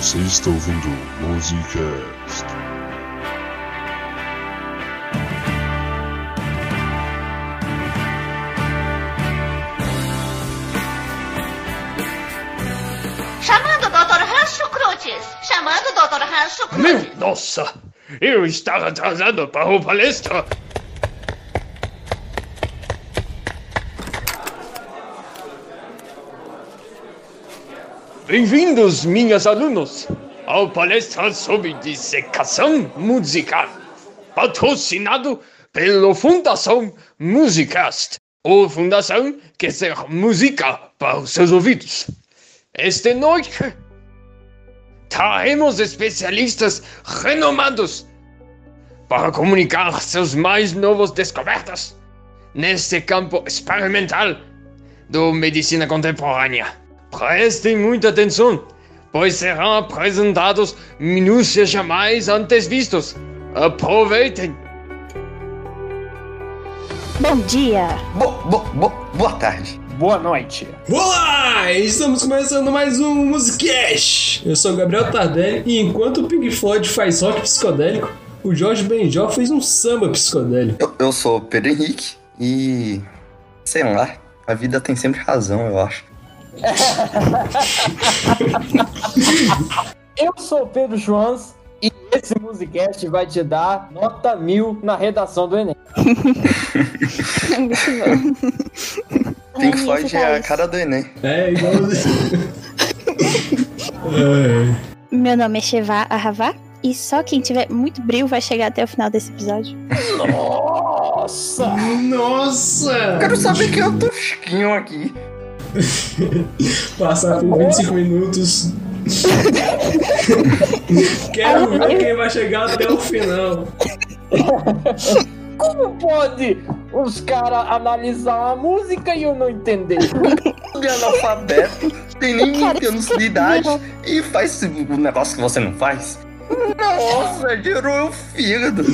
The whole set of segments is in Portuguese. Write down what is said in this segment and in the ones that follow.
Você está ouvindo Musicast. Chamando o Dr. Rancho Cruzes. Chamando o Dr. Rancho Cruzes. Minha nossa! Eu estava atrasado para a palestra! Bem-vindos, minhas alunos, ao palestra sobre dissecação musical, patrocinado pela Fundação Musicast, ou Fundação quer ser música para os seus ouvidos. Esta noite traremos especialistas renomados para comunicar seus mais novos descobertas neste campo experimental do medicina contemporânea. Prestem muita atenção, pois serão apresentados minúcias jamais antes vistos. Aproveitem! Bom dia! Bo, bo, bo, boa tarde. Boa noite. Olá! Estamos começando mais um Musicast. Eu sou o Gabriel Tardelli e enquanto o Pink Floyd faz rock psicodélico, o Jorge Benjó fez um samba psicodélico. Eu, eu sou o Pedro Henrique e. sei lá, a vida tem sempre razão, eu acho. Eu sou o Pedro Schwanz e esse Musicast vai te dar nota mil na redação do Enem. Pink Floyd é a cara do Enem. É, igual. é. Meu nome é Sheva Ahavá e só quem tiver muito brilho vai chegar até o final desse episódio. Nossa! Nossa! Quero saber quem é o Tosquinho aqui. Passar por 25 minutos. Quero ver quem vai chegar até o final. Como pode os caras analisar uma música e eu não entender? De analfabeto, tem nem Cara, 20 anos de idade e faz um negócio que você não faz. Nossa, gerou o fígado.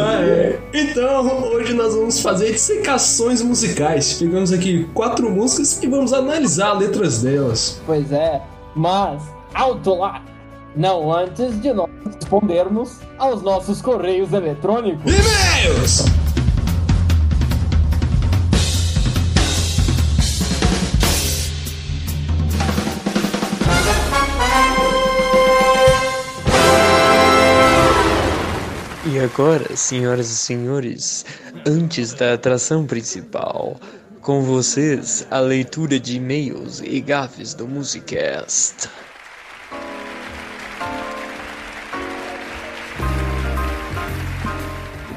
Ah, é. Então, hoje nós vamos fazer dissecações musicais. Pegamos aqui quatro músicas e vamos analisar letras delas. Pois é, mas alto lá! Não antes de nós respondermos aos nossos correios eletrônicos. E-mails! Agora, senhoras e senhores, antes da atração principal, com vocês a leitura de e-mails e gafes do Musicast.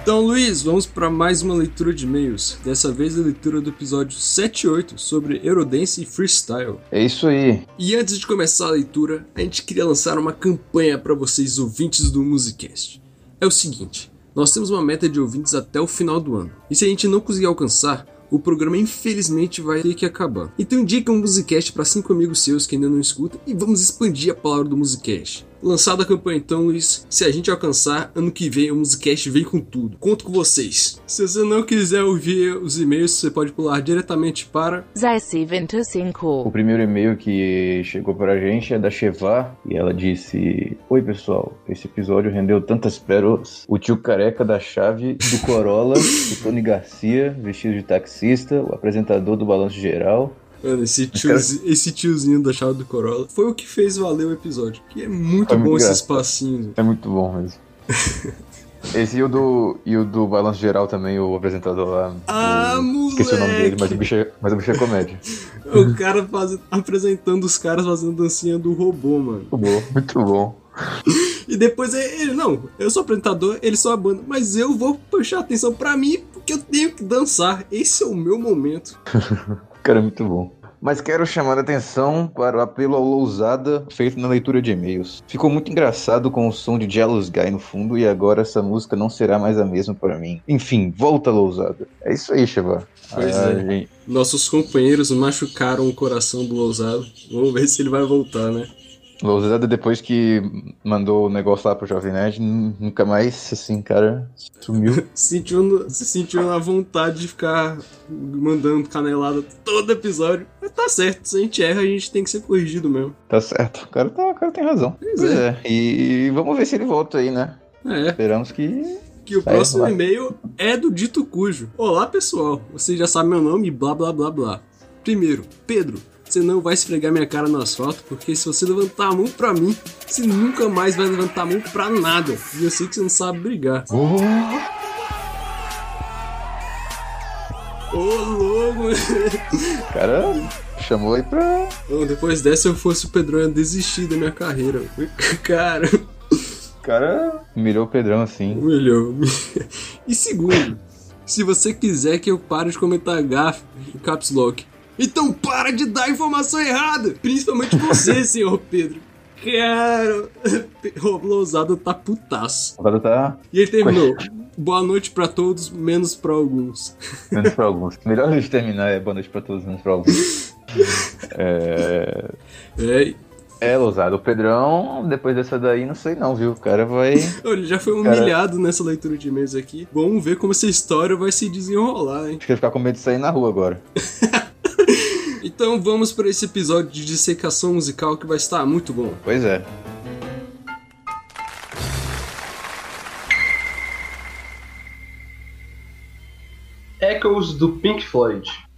Então, Luiz, vamos para mais uma leitura de e-mails. Dessa vez a leitura do episódio 7 e 8 sobre Eurodance e Freestyle. É isso aí. E antes de começar a leitura, a gente queria lançar uma campanha para vocês ouvintes do Musicast. É o seguinte, nós temos uma meta de ouvintes até o final do ano. E se a gente não conseguir alcançar, o programa infelizmente vai ter que acabar. Então indica um Musicast para cinco amigos seus que ainda não escutam e vamos expandir a palavra do Musicast. Lançada a campanha então, Luiz, se a gente alcançar, ano que vem o Musicast vem com tudo. Conto com vocês. Se você não quiser ouvir os e-mails, você pode pular diretamente para Zessi 25. O primeiro e-mail que chegou pra gente é da Cheva e ela disse: Oi pessoal, esse episódio rendeu tantas pérolas. O tio careca da chave do Corolla, o Tony Garcia, vestido de taxista, o apresentador do Balanço Geral. Mano, esse, tiozinho, esse tiozinho da chave do Corolla foi o que fez valer o episódio. Que é muito Foi bom muito esse engraçado. espacinho. É muito bom mesmo. Esse e o do, e o do Balanço Geral também, o apresentador lá. Ah, o- Esqueci o nome dele, mas o moleque! bicho é, mas o bicho é comédia. O cara faz, apresentando os caras fazendo dancinha do robô, mano. Muito bom, muito bom. E depois é ele, não, eu sou apresentador, eles são a banda, mas eu vou puxar atenção pra mim porque eu tenho que dançar. Esse é o meu momento. Cara, é muito bom. Mas quero chamar a atenção para o apelo ao Lousada feito na leitura de e-mails. Ficou muito engraçado com o som de Jealous Guy no fundo e agora essa música não será mais a mesma para mim. Enfim, volta Lousada. É isso aí, Cheva. Pois Ah, é. gente, Nossos companheiros machucaram o coração do ousado. Vamos ver se ele vai voltar, né? Lousada, depois que mandou o negócio lá pro Jovem Nerd, nu- nunca mais, assim, cara, sumiu. Sentiu, no- se sentiu na vontade de ficar mandando canelada todo episódio. Mas tá certo, se a gente erra, a gente tem que ser corrigido mesmo. Tá certo. O cara, tá, o cara tem razão. Pois Pois é. é. E vamos ver se ele volta aí, né? É. Esperamos que. Que o Sai, próximo e-mail é do Dito Cujo. Olá, pessoal. Você já sabe meu nome blá blá blá blá. Primeiro, Pedro, você não vai esfregar minha cara no asfalto, porque se você levantar a mão pra mim, você nunca mais vai levantar a mão pra nada. E eu sei que você não sabe brigar. Ô, louco! O cara chamou aí pra. Bom, depois dessa, eu fosse o Pedrão, eu ia desistir da minha carreira. Cara, cara mirou o Pedrão assim. melhor. E segundo, se você quiser que eu pare de comentar gafe em caps lock, então para de dar informação errada! Principalmente você, senhor Pedro. Cara, o Lousada tá putaço. O cara tá E ele terminou. Boa noite pra todos, menos pra alguns. menos pra alguns. Melhor de terminar é boa noite pra todos, menos pra alguns. É. É, É, Lousado, o Pedrão, depois dessa daí, não sei não, viu? O cara vai. ele já foi Cara- humilhado nessa leitura de e-mails aqui. Vamos ver como essa história vai se desenrolar, hein? Acho que ele ficar com medo de sair na rua agora. Então vamos para esse episódio de dissecação musical que vai estar muito bom. Pois é. Echoes do Pink Floyd.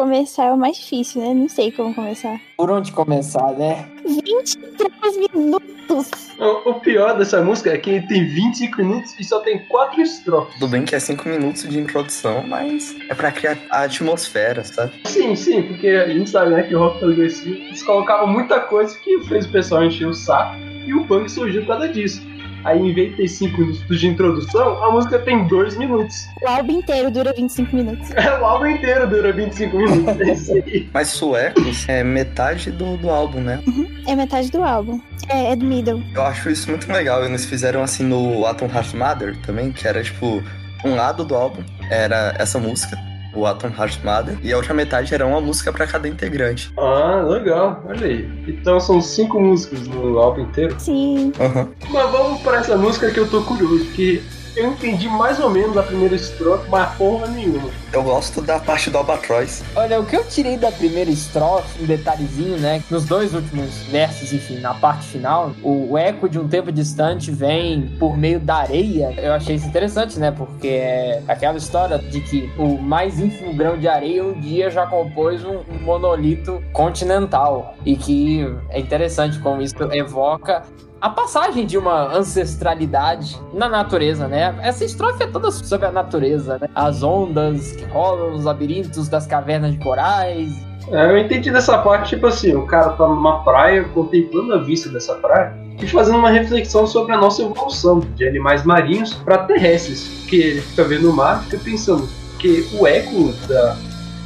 Começar é o mais difícil, né? Não sei como começar. Por onde começar, né? 23 minutos! O, o pior dessa música é que ele tem 25 minutos e só tem 4 estrofes. Tudo bem que é cinco minutos de introdução, mas é pra criar a atmosfera, sabe? Sim, sim, porque a gente sabe né, que o rock progressivo eles colocavam muita coisa que fez o pessoal encher o saco e o punk surgiu por causa disso. Aí, em vez de ter 5 minutos de introdução, a música tem 2 minutos. O álbum inteiro dura 25 minutos. É, o álbum inteiro dura 25 minutos. É isso aí. Mas Suecos é metade do, do álbum, né? É metade do álbum. É, é do middle. Eu acho isso muito legal. Eles fizeram assim no Atom Heart Mother também, que era tipo, um lado do álbum era essa música, o Atom Heart Mother, e a outra metade era uma música pra cada integrante. Ah, legal, olha aí. Então são 5 músicas no álbum inteiro. Sim. Aham. Mas vamos para essa música que eu tô curioso, que eu entendi mais ou menos a primeira estrofe, mas porra nenhuma. Eu gosto da parte do Albatroz. Olha, o que eu tirei da primeira estrofe, um detalhezinho, né? Nos dois últimos versos, enfim, na parte final, o, eco de um tempo distante vem por meio da areia. Eu achei isso interessante, né? Porque é aquela história de que o mais ínfimo grão de areia um dia já compôs um, um monolito continental. E que é interessante como isso evoca a passagem de uma ancestralidade na natureza, né? Essa estrofe é toda sobre a natureza, né? As ondas que rolam nos labirintos das cavernas de corais. É, eu entendi dessa parte, tipo assim, o cara tá numa praia, contemplando a vista dessa praia, e fazendo uma reflexão sobre a nossa evolução de animais marinhos para terrestres. Que ele fica vendo o mar e fica pensando que o eco da-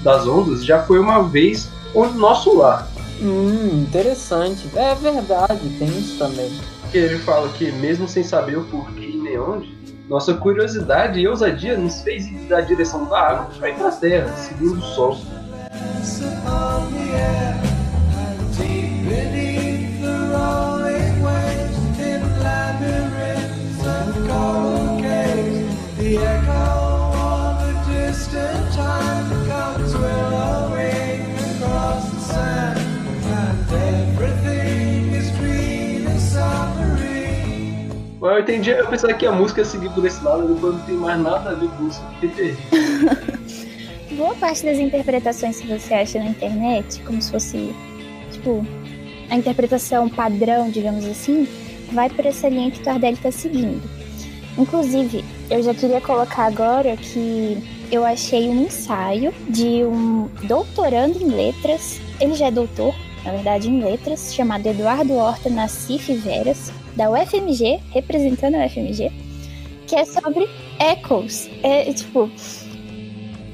das ondas já foi uma vez o nosso lar. Hum, interessante. É verdade, tem isso também. Que ele fala que mesmo sem saber o porquê e nem onde, nossa curiosidade e ousadia nos fez ir da direção da água para ir para a terra, seguindo o sol. Mas eu entendi, eu pensava que a música ia seguir por esse lado, depois não tem mais nada a ver com isso. Boa parte das interpretações que você acha na internet, como se fosse, tipo, a interpretação padrão, digamos assim, vai por essa linha que o Tardelli tá seguindo. Inclusive, eu já queria colocar agora que eu achei um ensaio de um doutorando em letras, ele já é doutor, na verdade, em letras, chamado Eduardo Horta Nassif Veras, da UFMG, representando a UFMG, que é sobre echoes. É, tipo,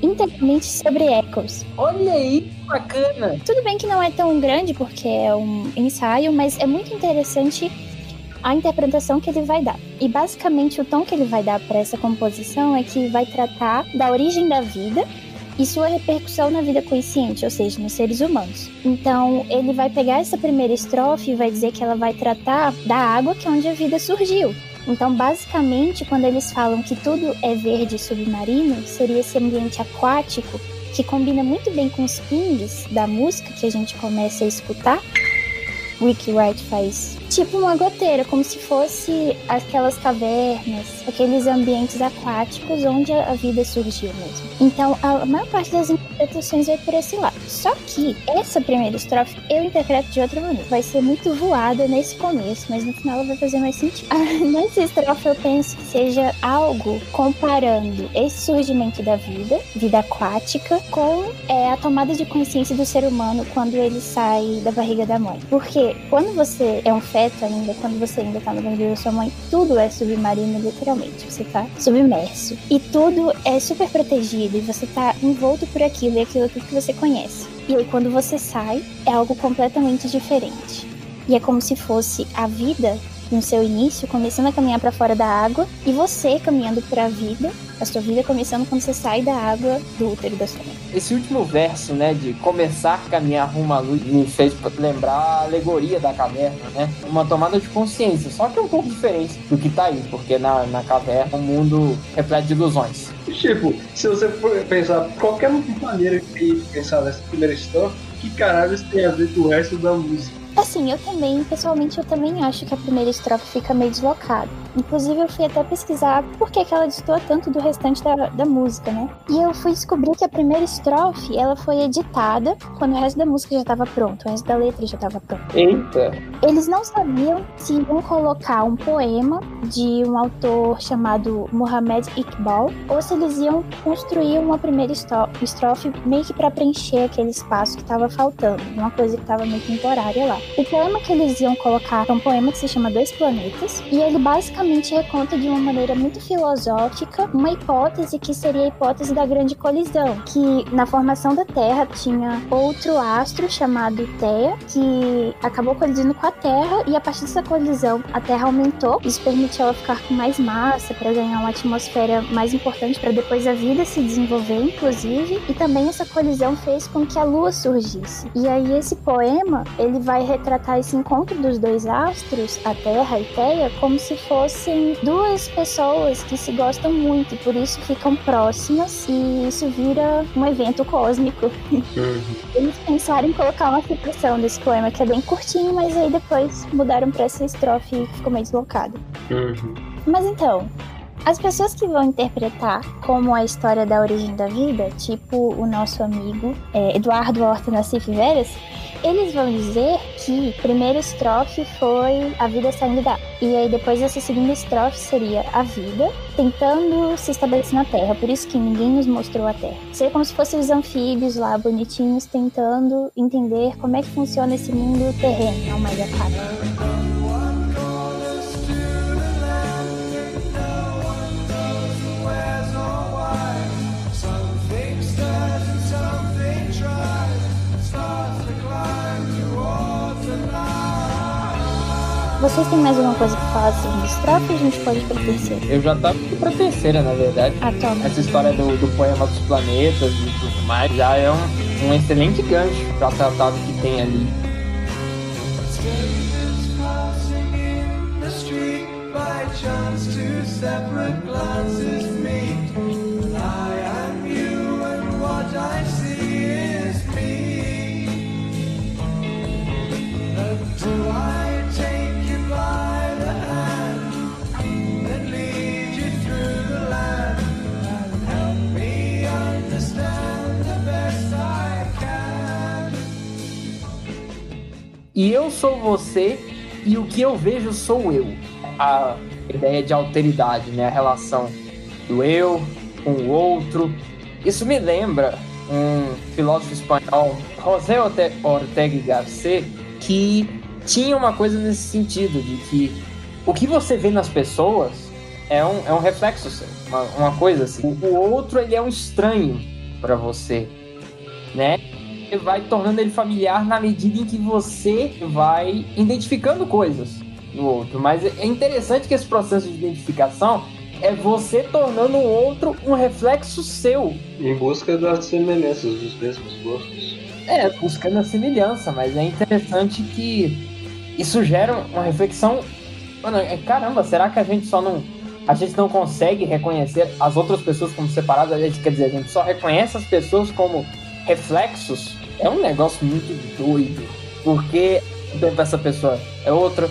inteiramente sobre echoes. Olha aí, que bacana! Tudo bem que não é tão grande porque é um ensaio, mas é muito interessante a interpretação que ele vai dar. E basicamente o tom que ele vai dar para essa composição é que vai tratar da origem da vida e sua repercussão na vida consciente, ou seja, nos seres humanos. Então, ele vai pegar essa primeira estrofe e vai dizer que ela vai tratar da água que é onde a vida surgiu. Então, basicamente, quando eles falam que tudo é verde submarino, seria esse ambiente aquático que combina muito bem com os pings da música que a gente começa a escutar. Ricky Wright faz tipo uma goteira, como se fosse aquelas cavernas, aqueles ambientes aquáticos onde a vida surgiu mesmo. Então, a maior parte das interpretações vai por esse lado. Só que essa primeira estrofe eu interpreto de outra maneira. Vai ser muito voada nesse começo, mas no final ela vai fazer mais sentido. Nessa estrofe eu penso que seja algo comparando esse surgimento da vida, vida aquática, com é, a tomada de consciência do ser humano quando ele sai da barriga da mãe. Porque quando você é um feto ainda, quando você ainda tá na barriga da sua mãe, tudo é submarino, literalmente. Você tá submerso. E tudo é super protegido e você tá envolto por aquilo e aquilo tudo que você conhece. E aí quando você sai, é algo completamente diferente. E é como se fosse a vida no seu início, começando a caminhar para fora da água, e você caminhando para a vida, a sua vida começando quando você sai da água do útero da sua mãe. Esse último verso, né, de começar a caminhar rumo à luz, me fez lembrar a alegoria da caverna, né? Uma tomada de consciência, só que é um pouco diferente do que tá aí, porque na, na caverna o um mundo repleto de ilusões. Tipo, se você for pensar qualquer maneira que pensar nessa primeira estrofe, que caralho isso tem a ver com o resto da música? Assim, eu também, pessoalmente, eu também acho que a primeira estrofe fica meio deslocada. Inclusive, eu fui até pesquisar por que, que ela destoa tanto do restante da, da música, né? E eu fui descobrir que a primeira estrofe, ela foi editada quando o resto da música já estava pronto, o resto da letra já estava pronto. Eita! Eles não sabiam se iam colocar um poema de um autor chamado Mohamed Iqbal ou se eles iam construir uma primeira estrofe meio que para preencher aquele espaço que estava faltando, uma coisa que estava meio temporária lá. O poema que eles iam colocar é um poema que se chama Dois Planetas, e ele basicamente reconta de uma maneira muito filosófica uma hipótese que seria a hipótese da grande colisão, que na formação da Terra tinha outro astro chamado Theia, que acabou colidindo com a Terra, e a partir dessa colisão a Terra aumentou, isso permitiu ela ficar com mais massa para ganhar uma atmosfera mais importante para depois a vida se desenvolver, inclusive, e também essa colisão fez com que a Lua surgisse. E aí esse poema, ele vai retratar esse encontro dos dois astros, a Terra e Theia, como se fossem duas pessoas que se gostam muito e por isso ficam próximas e isso vira um evento cósmico. Uhum. Eles pensaram em colocar uma citação desse poema que é bem curtinho, mas aí depois mudaram para essa estrofe e ficou meio deslocado. Uhum. Mas então, as pessoas que vão interpretar como a história da origem da vida, tipo o nosso amigo é, Eduardo Horta Nassif Veras, eles vão dizer que primeira estrofe foi a vida saindo da e aí depois essa segunda estrofe seria a vida tentando se estabelecer na Terra, por isso que ninguém nos mostrou a Terra. Seria como se fossem os anfíbios lá, bonitinhos, tentando entender como é que funciona esse mundo terreno, ao mais aquático. Vocês têm mais alguma coisa pra falar sobre estrofe ou a gente pode ir pra terceira? Eu já tava indo pra terceira, na verdade. Ah, toma. Essa história do, do poema dos planetas e tudo mais já é um, um excelente gancho pra tratar do que tem ali. E eu sou você e o que eu vejo sou eu. A ideia de alteridade, né? A relação do eu com o outro. Isso me lembra um filósofo espanhol, José Ortega y Gasset, que tinha uma coisa nesse sentido, de que o que você vê nas pessoas é um, é um reflexo seu, uma, uma coisa assim. O, o outro, ele é um estranho para você, né? Vai tornando ele familiar na medida em que você vai identificando coisas no outro. Mas é interessante que esse processo de identificação é você tornando o outro um reflexo seu. Em busca das semelhanças dos mesmos gostos. É, buscando a semelhança, mas é interessante que isso gera uma reflexão. Mano, é, caramba, será que a gente só não. A gente não consegue reconhecer as outras pessoas como separadas? Quer dizer, a gente só reconhece as pessoas como reflexos? É um negócio muito doido. Porque essa pessoa é outra,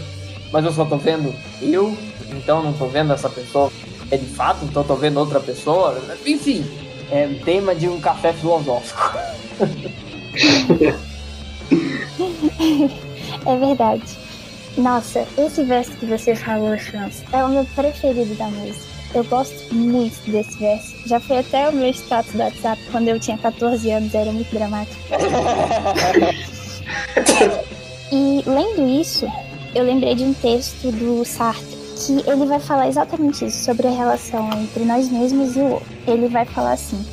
mas eu só tô vendo eu, então não tô vendo essa pessoa é de fato, então tô vendo outra pessoa. Enfim, é tema de um café filosófico. é verdade. Nossa, esse verso que você falou, Chance, é o meu preferido da música. Eu gosto muito desse verso. Já foi até o meu status do WhatsApp quando eu tinha 14 anos, era muito dramático. e lendo isso, eu lembrei de um texto do Sartre que ele vai falar exatamente isso, sobre a relação entre nós mesmos e o outro. Ele vai falar assim: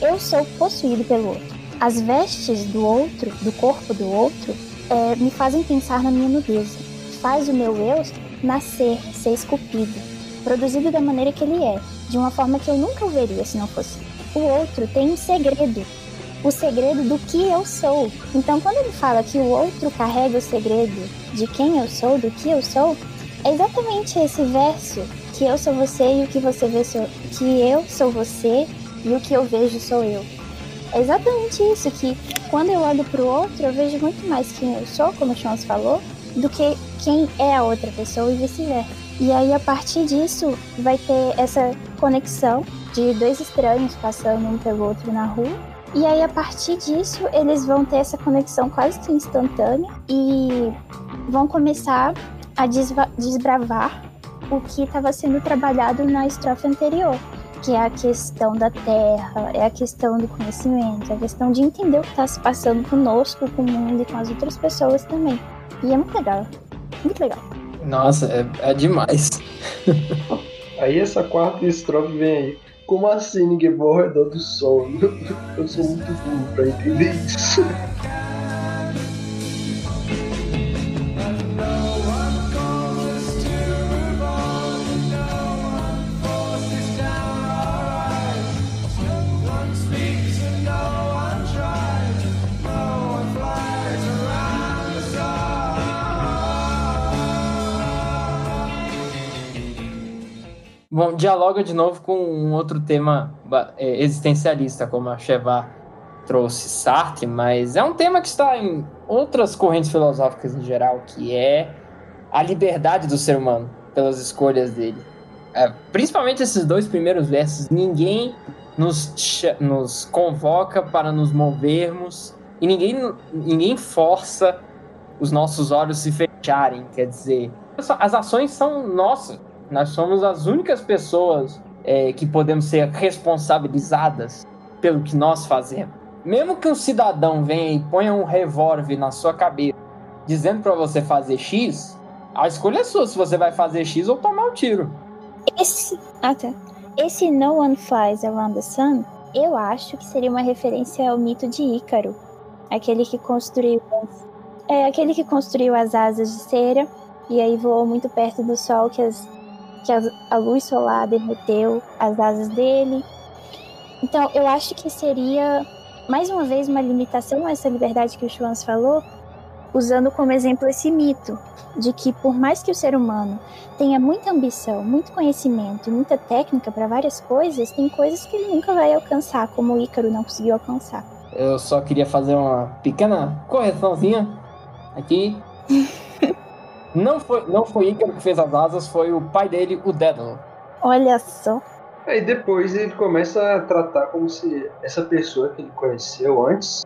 Eu sou possuído pelo outro. As vestes do outro, do corpo do outro, é, me fazem pensar na minha nudez. Faz o meu eu nascer, ser esculpido, produzido da maneira que ele é, de uma forma que eu nunca o veria se não fosse. O outro tem um segredo, o segredo do que eu sou. Então, quando ele fala que o outro carrega o segredo de quem eu sou, do que eu sou, é exatamente esse verso que eu sou você e o que você vê sou que eu sou você e o que eu vejo sou eu. É exatamente isso que quando eu olho para o outro eu vejo muito mais quem eu sou, como o Chance falou, do que quem é a outra pessoa e vice-versa. E aí a partir disso vai ter essa conexão de dois estranhos passando um pelo outro na rua. E aí a partir disso eles vão ter essa conexão quase que instantânea e vão começar a desbravar o que estava sendo trabalhado na estrofe anterior, que é a questão da terra, é a questão do conhecimento, é a questão de entender o que está se passando conosco, com o mundo e com as outras pessoas também. E é muito legal, muito legal. Nossa, é, é demais. aí essa quarta estrofe vem aí. Como assim ninguém vai ao redor do sol? Eu sou muito burro pra entender isso. Bom, dialoga de novo com um outro tema é, existencialista, como a Cheva trouxe Sartre, mas é um tema que está em outras correntes filosóficas em geral, que é a liberdade do ser humano pelas escolhas dele. É, principalmente esses dois primeiros versos, ninguém nos, nos convoca para nos movermos e ninguém, ninguém força os nossos olhos se fecharem, quer dizer, as ações são nossas nós somos as únicas pessoas é, que podemos ser responsabilizadas pelo que nós fazemos. Mesmo que um cidadão venha e ponha um revólver na sua cabeça, dizendo para você fazer X, a escolha é sua se você vai fazer X ou tomar o um tiro. Esse, ah, tá. Esse No One Flies Around the Sun, eu acho que seria uma referência ao mito de Ícaro, aquele que construiu é aquele que construiu as asas de cera e aí voou muito perto do sol que as que a, luz solar derreteu as asas dele. Então, eu acho que seria, mais uma vez, uma limitação a essa liberdade que o Schwanz falou, usando como exemplo esse mito de que, por mais que o ser humano tenha muita ambição, muito conhecimento, muita técnica para várias coisas, tem coisas que ele nunca vai alcançar, como o Ícaro não conseguiu alcançar. Eu só queria fazer uma pequena correçãozinha aqui. Não foi, não foi Ícaro que fez as asas, foi o pai dele, o Dédalo. Olha só. Aí depois ele começa a tratar como se essa pessoa que ele conheceu antes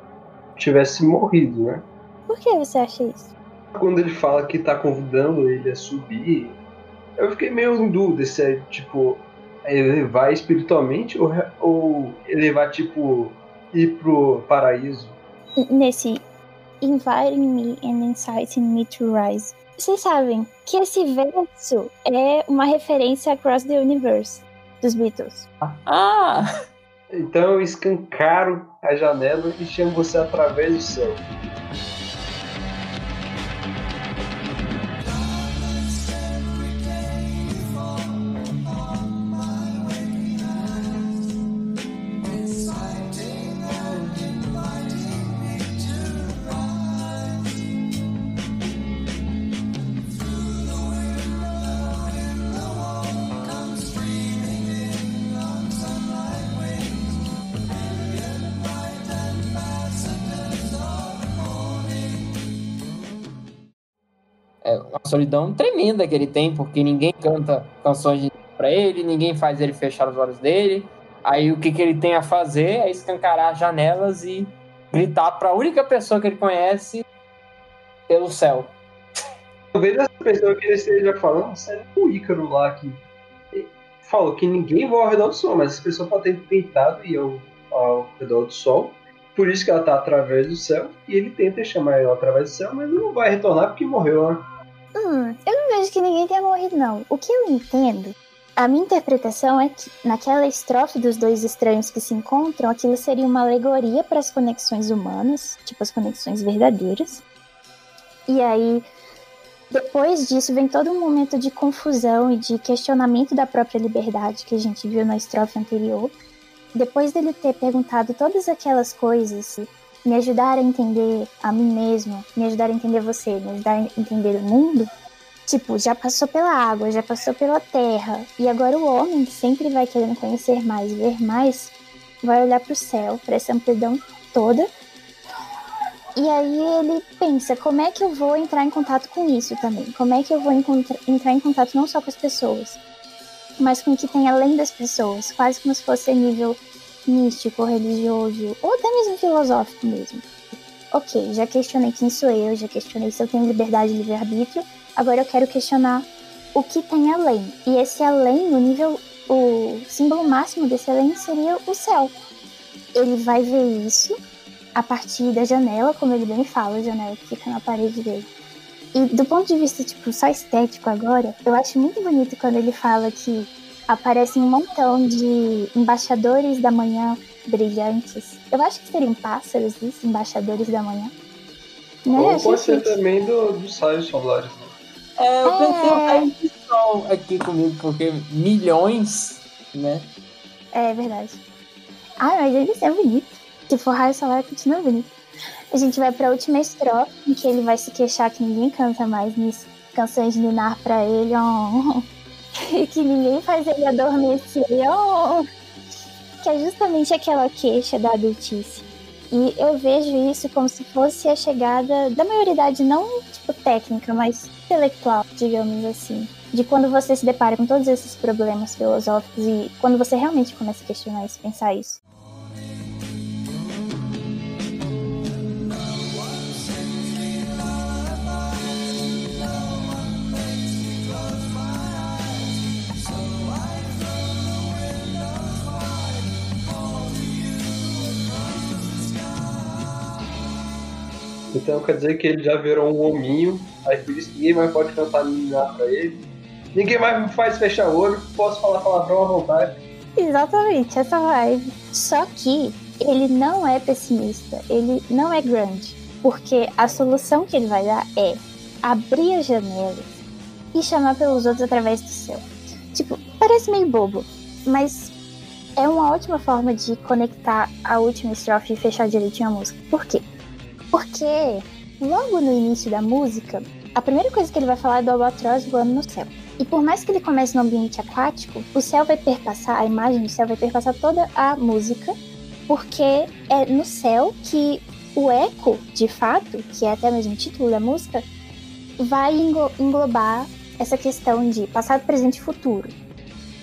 tivesse morrido, né? Por que você acha isso? Quando ele fala que tá convidando ele a subir, eu fiquei meio em dúvida se é tipo elevar espiritualmente ou, ou elevar tipo ir pro paraíso. Nesse inviting me and inciting me to rise. Vocês sabem que esse verso é uma referência a Across the Universe dos Beatles. Ah! Então eu escancaro a janela e chamo você através do céu. Solidão tremenda que ele tem, porque ninguém canta canções para ele, ninguém faz ele fechar os olhos dele. Aí o que, que ele tem a fazer é escancarar as janelas e gritar para a única pessoa que ele conhece pelo céu. Talvez essa pessoa que ele esteja falando seja o Ícaro lá que falou que ninguém vai ao redor do sol, mas essa pessoa pode ter tentado ir ao, ao redor do sol. Por isso que ela está através do céu. E ele tenta chamar ela através do céu, mas não vai retornar porque morreu, né? Hum, eu não vejo que ninguém tenha morrido, não. O que eu entendo a minha interpretação é que naquela estrofe dos dois estranhos que se encontram, aquilo seria uma alegoria para as conexões humanas, tipo as conexões verdadeiras. E aí, depois disso, vem todo um momento de confusão e de questionamento da própria liberdade que a gente viu na estrofe anterior. Depois dele ter perguntado todas aquelas coisas, me ajudar a entender a mim mesmo, me ajudar a entender você, me ajudar a entender o mundo, Tipo, já passou pela água, já passou pela terra. E agora o homem, que sempre vai querendo conhecer mais, ver mais, vai olhar para o céu, para essa amplidão toda. E aí ele pensa, como é que eu vou entrar em contato com isso também? Como é que eu vou entrar em contato não só com as pessoas, mas com o que tem além das pessoas, quase como se fosse nível místico, religioso, ou até mesmo filosófico mesmo. Ok, já questionei quem sou eu, já questionei se eu tenho liberdade de livre-arbítrio, Agora eu quero questionar o que tem além. E esse além, o nível, o símbolo máximo desse além seria o céu. Ele vai ver isso a partir da janela, como ele bem fala, a janela que fica na parede dele. E do ponto de vista, tipo, só estético agora, eu acho muito bonito quando ele fala que aparecem um montão de embaixadores da manhã brilhantes. Eu acho que seriam pássaros isso, embaixadores da manhã. Né? Ou pode ser também dos do raios solares, né? É, eu pensei um raio de sol aqui comigo, porque milhões, né? É verdade. Ah, mas ele é bonito. Se for raio solar, continua bonito. A gente vai pra última estrofe, em que ele vai se queixar que ninguém canta mais nisso. Canções de Ninar pra ele, oh. E que ninguém faz ele adormecer, oh. Que é justamente aquela queixa da adultice. E eu vejo isso como se fosse a chegada da maioridade, não tipo técnica, mas intelectual, digamos assim. De quando você se depara com todos esses problemas filosóficos e quando você realmente começa a questionar isso, pensar isso. Então quer dizer que ele já virou um hominho, aí por isso ninguém mais pode cantar nada pra ele. Ninguém mais me faz fechar o olho, posso falar palavrão à vontade. Exatamente, essa vibe. Só que ele não é pessimista, ele não é grande. Porque a solução que ele vai dar é abrir as janelas e chamar pelos outros através do céu. Tipo, parece meio bobo, mas é uma ótima forma de conectar a última estrofe e fechar direitinho a música. Por quê? Porque logo no início da música, a primeira coisa que ele vai falar é do albatroz voando no céu. E por mais que ele comece no ambiente aquático, o céu vai perpassar, a imagem do céu vai perpassar toda a música, porque é no céu que o eco, de fato, que é até mesmo o título da música, vai englobar essa questão de passado, presente e futuro.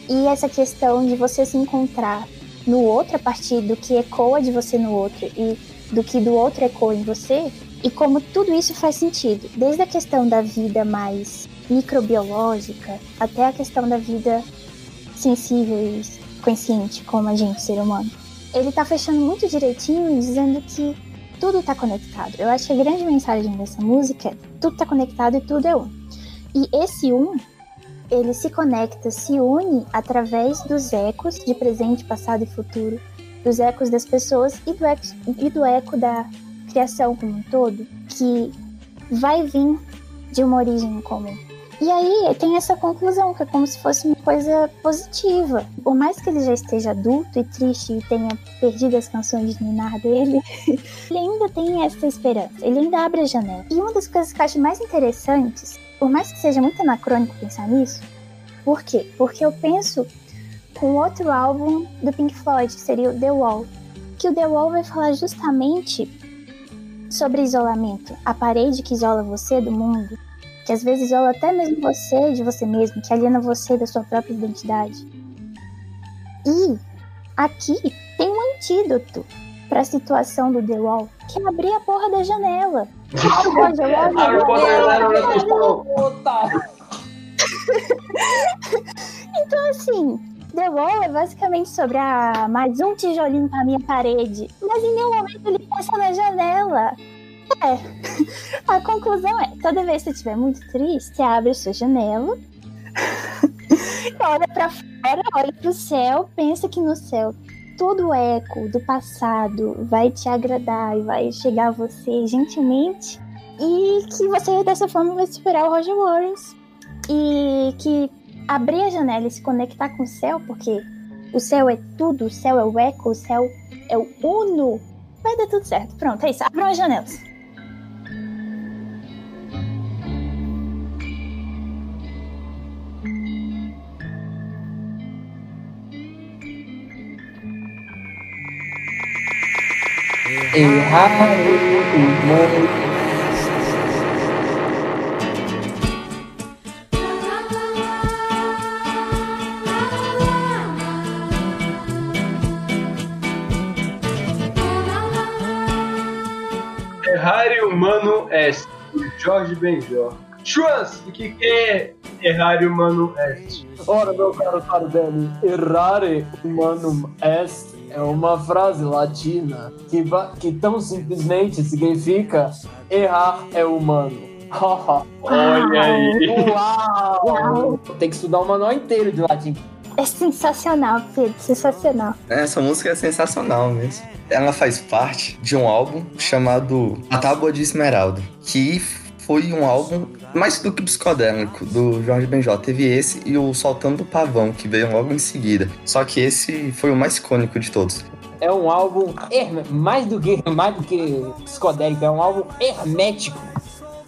E essa questão de você se encontrar no outro a partir do que ecoa de você no outro e do que do outro ecoa em você e como tudo isso faz sentido, desde a questão da vida mais microbiológica até a questão da vida sensível e consciente como a gente, ser humano. Ele tá fechando muito direitinho dizendo que tudo tá conectado. Eu acho que a grande mensagem dessa música é tudo tá conectado e tudo é um. E esse um, ele se conecta, se une através dos ecos de presente, passado e futuro dos ecos das pessoas e do eco, e do eco da criação como um todo, que vai vir de uma origem comum. E aí tem essa conclusão, que é como se fosse uma coisa positiva. Por mais que ele já esteja adulto e triste e tenha perdido as canções de Ninar dele, ele ainda tem essa esperança, ele ainda abre a janela. E uma das coisas que eu acho mais interessantes, por mais que seja muito anacrônico pensar nisso, por quê? Porque eu penso com outro álbum do Pink Floyd, que seria o The Wall. Que o The Wall vai falar justamente sobre isolamento, a parede que isola você do mundo. que às vezes isola até mesmo você de você mesmo, que aliena você da sua própria identidade. E aqui tem um antídoto para a situação do The Wall, que é abrir a porra da janela. Então, assim, The Wall é basicamente sobre ah, mais um tijolinho pra minha parede. Mas em nenhum momento ele passa na janela. É. A conclusão é: toda vez que você estiver muito triste, abre a sua janela, olha pra fora, olha pro céu, pensa que no céu todo o eco do passado vai te agradar e vai chegar a você gentilmente. E que você dessa forma vai superar o Roger Waters. E que abrir a janela e se conectar com o céu, porque o céu é tudo, o céu é o eco, o céu é o uno. Vai dar tudo certo. Pronto, é isso. Abram as janelas. Errar humano. Humano Est, Jorge Benjó. Chuas, o que, é Ferrari Humano Est? Ora, meu caro Tardelli, errare humanum est é uma frase latina que, que tão simplesmente significa errar é humano. Olha aí. Uau! Tem que estudar o manual inteiro de latim. É sensacional, Pedro, sensacional. Essa música é sensacional mesmo. Ela faz parte de um álbum chamado A Tábua de Esmeralda, que foi um álbum mais do que psicodélico do Jorge Benjó. Teve esse e o Soltando o Pavão, que veio logo em seguida. Só que esse foi o mais icônico de todos. É um álbum herme- mais do que mais do que psicodélico, é um álbum hermético.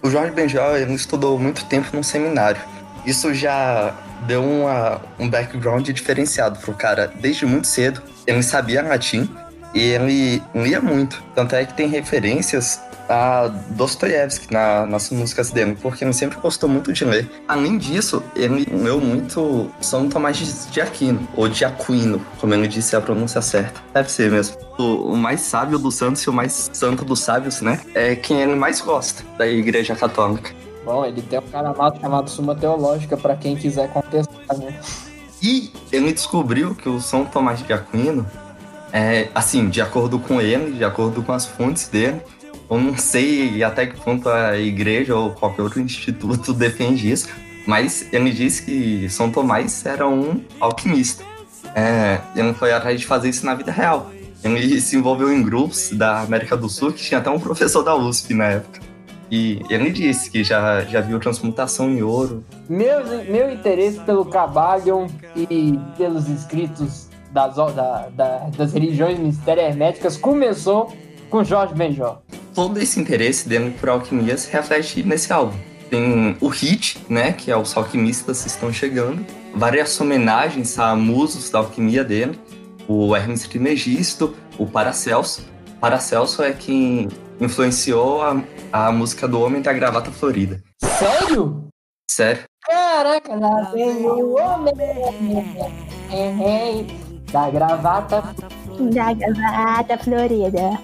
O Jorge Benjó ele estudou muito tempo num seminário. Isso já deu uma, um background diferenciado pro cara. Desde muito cedo, ele sabia latim e ele lia muito. Tanto é que tem referências a Dostoiévski na, nas músicas dele, porque ele sempre gostou muito de ler. Além disso, ele leu muito São Tomás de Aquino, ou de Aquino, como ele disse a pronúncia certa. Deve ser mesmo. O, o mais sábio dos santos e o mais santo dos sábios, né? É quem ele mais gosta da Igreja Católica. Bom, ele tem um canal chamado Suma Teológica pra quem quiser contestar, né? E ele descobriu que o São Tomás de Aquino, é, assim, de acordo com ele, de acordo com as fontes dele, eu não sei até que ponto a igreja ou qualquer outro instituto defende isso, mas ele disse que São Tomás era um alquimista. É, ele foi atrás de fazer isso na vida real. Ele se envolveu em grupos da América do Sul, que tinha até um professor da USP na época. E ele disse que já, já viu transmutação em ouro, Meu, meu interesse pelo Cabalion e pelos escritos das, da- da- das religiões mistério herméticas começou com Jorge Benjó. todo esse interesse dele por alquimia se reflete nesse álbum. Tem o Hit, né, que é os alquimistas estão chegando, várias homenagens a musos da alquimia dele, o Hermes Trismegisto, o Paracelso. Paracelso é quem influenciou a, a música do Homem da Gravata Florida. Sério? Sério. Caraca, lá vem o homem é, é, da gravata. Da gravata florida.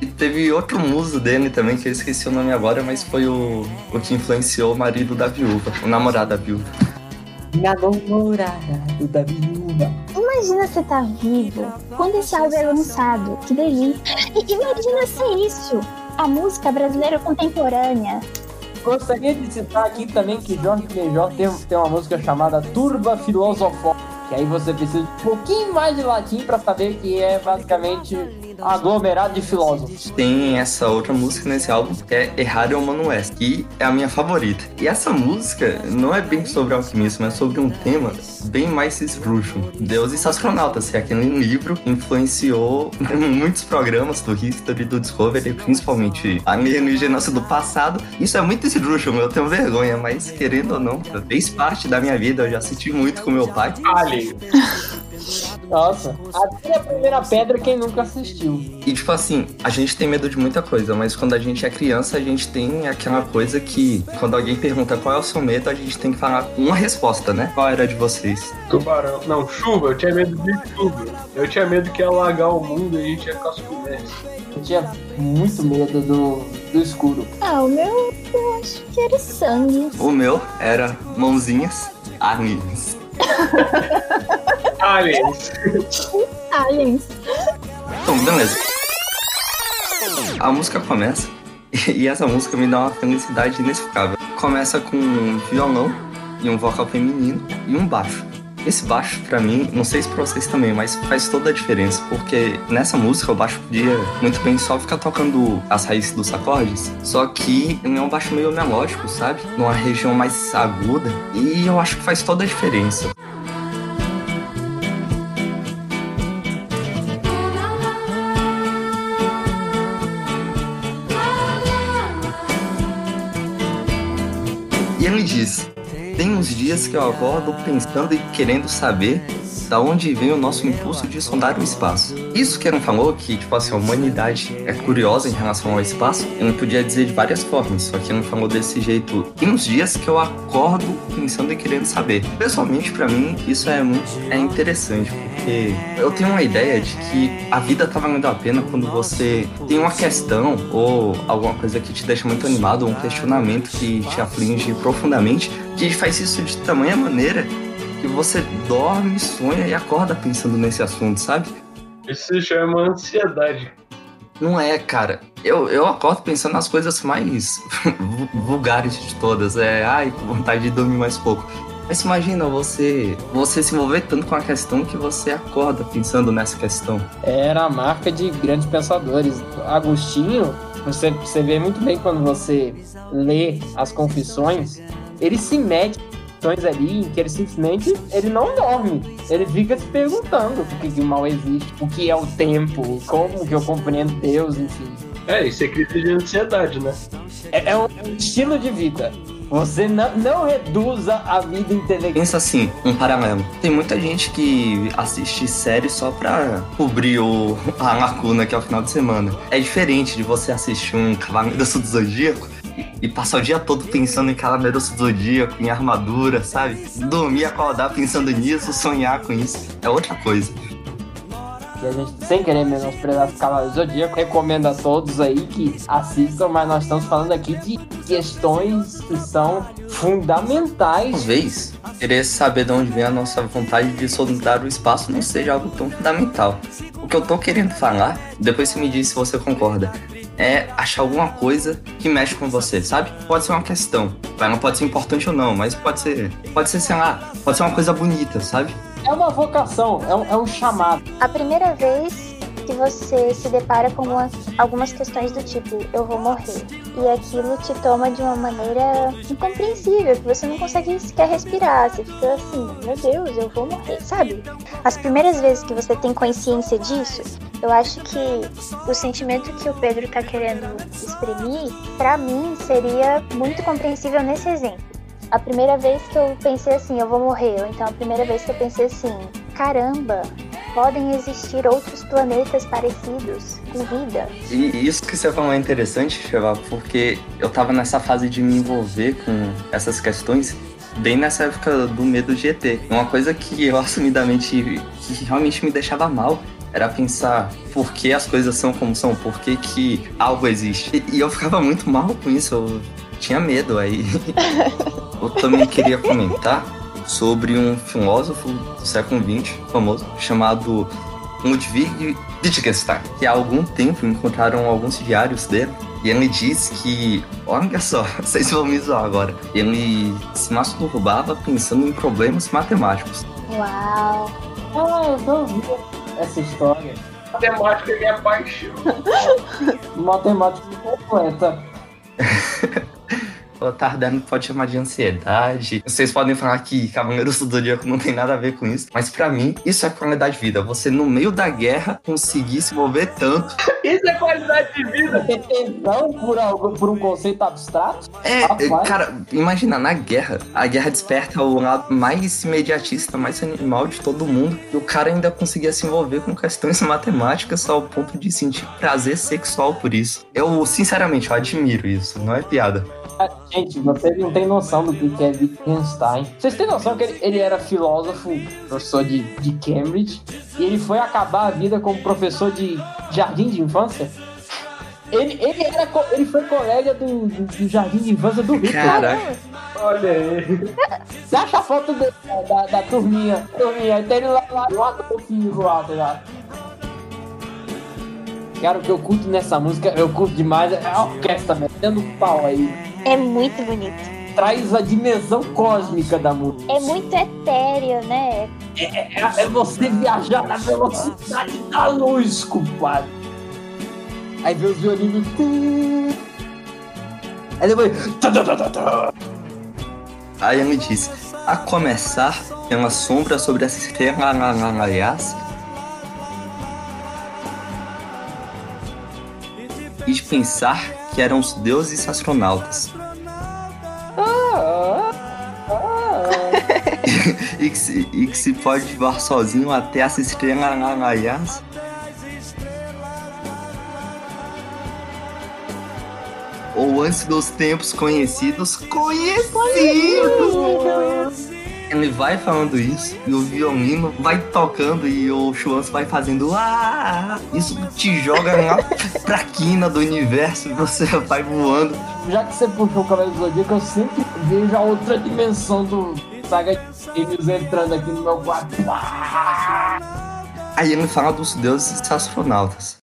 E teve outro muso dele também, que eu esqueci o nome agora, mas foi o, o que influenciou o marido da viúva, o namorado da viúva. Minha namorada da viúva. Imagina você tá vivo quando esse álbum é lançado. Que delícia. E imagina ser isso. A música brasileira contemporânea. Gostaria de citar aqui também que Jorge Benjó tem, tem uma música chamada Turba Filosofó. Que aí você precisa de um pouquinho mais de latim pra saber que é basicamente aglomerado de filósofos. Tem essa outra música nesse álbum que é Errare Humano Est, que é a minha favorita. E essa música não é bem sobre alquimismo, é sobre um tema bem mais esdrúxulo. Deuses e astronautas, que aquele livro influenciou muitos programas do History do Discovery, principalmente alienígenas do passado. Isso é muito esdrúxulo, eu tenho vergonha, mas querendo ou não, fez parte da minha vida, eu já assisti muito com meu pai. Ali. Nossa, até a primeira pedra quem nunca assistiu. E tipo assim, a gente tem medo de muita coisa, mas quando a gente é criança, a gente tem aquela coisa que quando alguém pergunta qual é o seu medo, a gente tem que falar uma resposta, né? Qual era de vocês? Tubarão. Não, chuva, eu tinha medo de chuva. Eu tinha medo que ia alagar o mundo e a gente ia ficar submerso. Eu tinha muito medo do, do escuro. Ah, o meu eu acho que era sangue. O meu era mãozinhas, aliens. Aliens. Aliens. Então, beleza. A música começa e essa música me dá uma felicidade inexplicável. Começa com um violão e um vocal feminino e um baixo. Esse baixo, pra mim, não sei se pra vocês também, mas faz toda a diferença, porque nessa música o baixo podia muito bem só ficar tocando as raízes dos acordes, só que é um baixo meio melódico, sabe? Numa região mais aguda, e eu acho que faz toda a diferença. E ele diz: Tem uns dias que eu acordo pensando e querendo saber da onde vem o nosso impulso de sondar o espaço. Isso que ele falou que, tipo assim, a humanidade é curiosa em relação ao espaço, ele podia dizer de várias formas, só que ele falou desse jeito. Tem uns dias que eu acordo pensando e querendo saber. Pessoalmente, para mim, isso é muito é interessante, porque eu tenho uma ideia de que a vida tá valendo a pena quando você tem uma questão ou alguma coisa que te deixa muito animado, ou um questionamento que te aflige profundamente, que faz isso de tamanha maneira que você dorme, sonha e acorda pensando nesse assunto, sabe? Isso se chama ansiedade. Não é, cara. Eu, eu acordo pensando nas coisas mais vulgares de todas. É, ai, com vontade de dormir mais pouco. Mas imagina você, você se envolver tanto com a questão que você acorda pensando nessa questão. Era a marca de grandes pensadores. Agostinho, você, você vê muito bem quando você lê as confissões, ele se mete questões ali em que ele simplesmente ele não dorme. Ele fica se perguntando o que, que o mal existe, o que é o tempo, como que eu compreendo Deus, enfim. É, isso é crise de ansiedade, né? É, é um estilo de vida. Você não, não reduza a vida intelectual. Pensa assim, um paralelo. Tem muita gente que assiste série só pra cobrir o, a lacuna que é o final de semana. É diferente de você assistir um Cavaleiro do Zodíaco e, passar o dia todo pensando em Cavaleiro do Zodíaco, em armadura, sabe? Dormir, acordar pensando nisso, sonhar com isso. É outra coisa. E a gente, sem querer menosprezar os Cavaleiros do Zodíaco, recomendo a todos aí que assistam, mas nós estamos falando aqui de questões que são fundamentais. Talvez querer saber de onde vem a nossa vontade de sondar o espaço não seja algo tão fundamental. O que eu tô querendo falar, depois você me diz se você concorda, é achar alguma coisa que mexe com você, sabe? Pode ser uma questão, vai, não pode ser importante ou não, mas pode ser, pode ser, sei lá, pode ser uma coisa bonita, sabe? É uma vocação, é um, é um chamado. A primeira vez que você se depara com algumas, algumas questões do tipo, eu vou morrer. E aquilo te toma de uma maneira incompreensível, que você não consegue sequer respirar. Você fica assim, meu Deus, eu vou morrer, sabe? As primeiras vezes que você tem consciência disso, eu acho que o sentimento que o Pedro tá querendo exprimir, para mim, seria muito compreensível nesse exemplo. A primeira vez que eu pensei assim, eu vou morrer, ou então a primeira vez que eu pensei assim, caramba, podem existir outros planetas parecidos com vida. E isso que você falou é interessante, Cheva, porque eu tava nessa fase de me envolver com essas questões bem nessa época do medo de ET. Uma coisa que eu assumidamente, que realmente me deixava mal, era pensar por que as coisas são como são, por que, que algo existe. E, e eu ficava muito mal com isso, eu tinha medo aí. eu também queria comentar sobre um filósofo do século XX, famoso, chamado Ludwig Wittgenstein, que há algum tempo encontraram alguns diários dele e ele diz que, olha só, vocês vão me zoar agora, ele se masturbava pensando em problemas matemáticos. Uau! Ah, eu ouvi essa história. Matemática é minha paixão. Matemática completa. Tardelli pode chamar de ansiedade. Vocês podem falar que Cavaleiros do Zodíaco não tem nada a ver com isso, mas pra mim, isso é qualidade de vida. Você, no meio da guerra, conseguir se mover tanto. Isso é qualidade de vida. Ter tesão por, algo, por um conceito abstrato? É, Rapaz. cara, imagina, na guerra, a guerra desperta o lado mais imediatista, mais animal de todo mundo, e o cara ainda conseguia se envolver com questões matemáticas ao ponto de sentir prazer sexual por isso. Eu, sinceramente, eu admiro isso, não é piada. Gente, vocês não têm noção do que é Wittgenstein. Vocês têm noção que ele, ele era filósofo, professor de, de Cambridge, e ele foi acabar a vida como professor de jardim de infância? Ele, ele, era, ele foi colega do, do, do jardim de infância do Hitler. Caraca. Olha aí. Você acha a foto dele, da, da, da turminha? Turminha, tem ele lá, lá no Adolfinho do lado lá. Cara, o que eu curto nessa música, eu curto demais, é a orquestra metendo pau aí. É muito bonito. Traz a dimensão cósmica da música. É muito etéreo, né? É, é você viajar na velocidade da luz, compadre. Aí vê os violinos. Aí depois. Aí ele disse, a começar pela sombra sobre as estrelas, e de pensar que eram os deuses astronautas. e, que se, e que se pode voar sozinho até as estrelas. Ou antes dos tempos conhecidos. Conhecidos! Ele vai falando isso e o violino vai tocando e o Schwanz vai fazendo ah, isso te joga lá pra quina do universo e você vai voando. Já que você puxou o cabelo do Zodíaco, eu sempre vejo a outra dimensão do Saga Gêmeos entrando aqui no meu quarto. Aí ele fala dos deuses astronautas.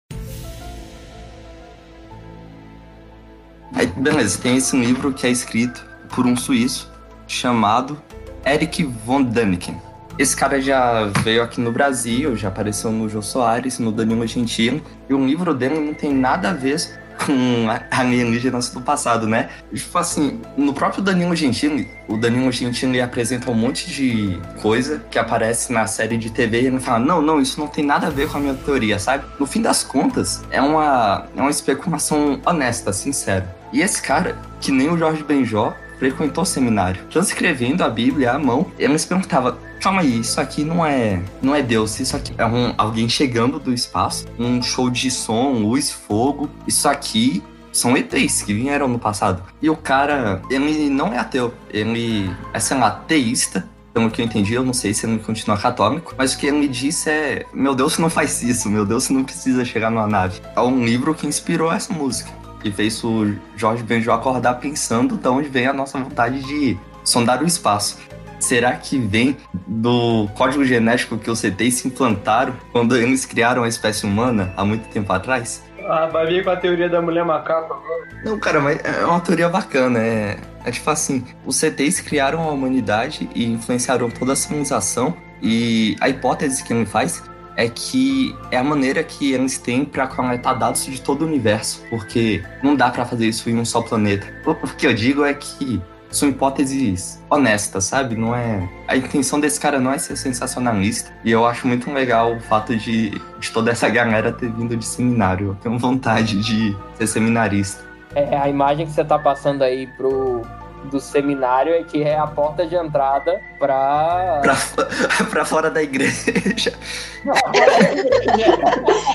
Aí, beleza, tem esse livro que é escrito por um suíço chamado Eric von Däniken. Esse cara já veio aqui no Brasil, já apareceu no Jô Soares, no Danilo Gentili, e o livro dele não tem nada a ver com alienígenas do passado, né? Tipo assim, no próprio Danilo Gentili, o Danilo Gentili apresenta um monte de coisa que aparece na série de TV e ele fala, não, não, isso não tem nada a ver com a minha teoria, sabe? No fim das contas, é uma, é uma especulação honesta, sincera. E esse cara, que nem o Jorge Benjó, frequentou seminário. Transcrevendo a Bíblia à mão, ele se perguntava: calma aí, isso aqui não é, não é Deus, isso aqui é um, alguém chegando do espaço, um show de som, luz, fogo. Isso aqui são ETs que vieram no passado. E o cara, ele não é ateu, ele é, sei lá, teísta. Pelo que eu entendi, eu não sei se ele continua católico, mas o que ele disse é: Meu Deus não faz isso, meu Deus não precisa chegar numa nave. É um livro que inspirou essa música que fez o Jorge Benjó acordar pensando de onde vem a nossa vontade de sondar o espaço. Será que vem do código genético que os CTs se implantaram quando eles criaram a espécie humana há muito tempo atrás? Ah, vai vir com a teoria da mulher macaco agora. Não, cara, mas é uma teoria bacana. É, é tipo assim: os CTs criaram a humanidade e influenciaram toda a civilização. E a hipótese que ele faz é que é a maneira que eles têm para coletar dados de todo o universo, porque não dá para fazer isso em um só planeta. O que eu digo é que são hipóteses honestas, sabe? Não é a intenção desse cara não é ser sensacionalista. E eu acho muito legal o fato de, de toda essa galera ter vindo de seminário. Eu tenho vontade de ser seminarista. É, a imagem que você tá passando aí pro do seminário é que é a porta de entrada pra. Pra, fo- pra fora da igreja.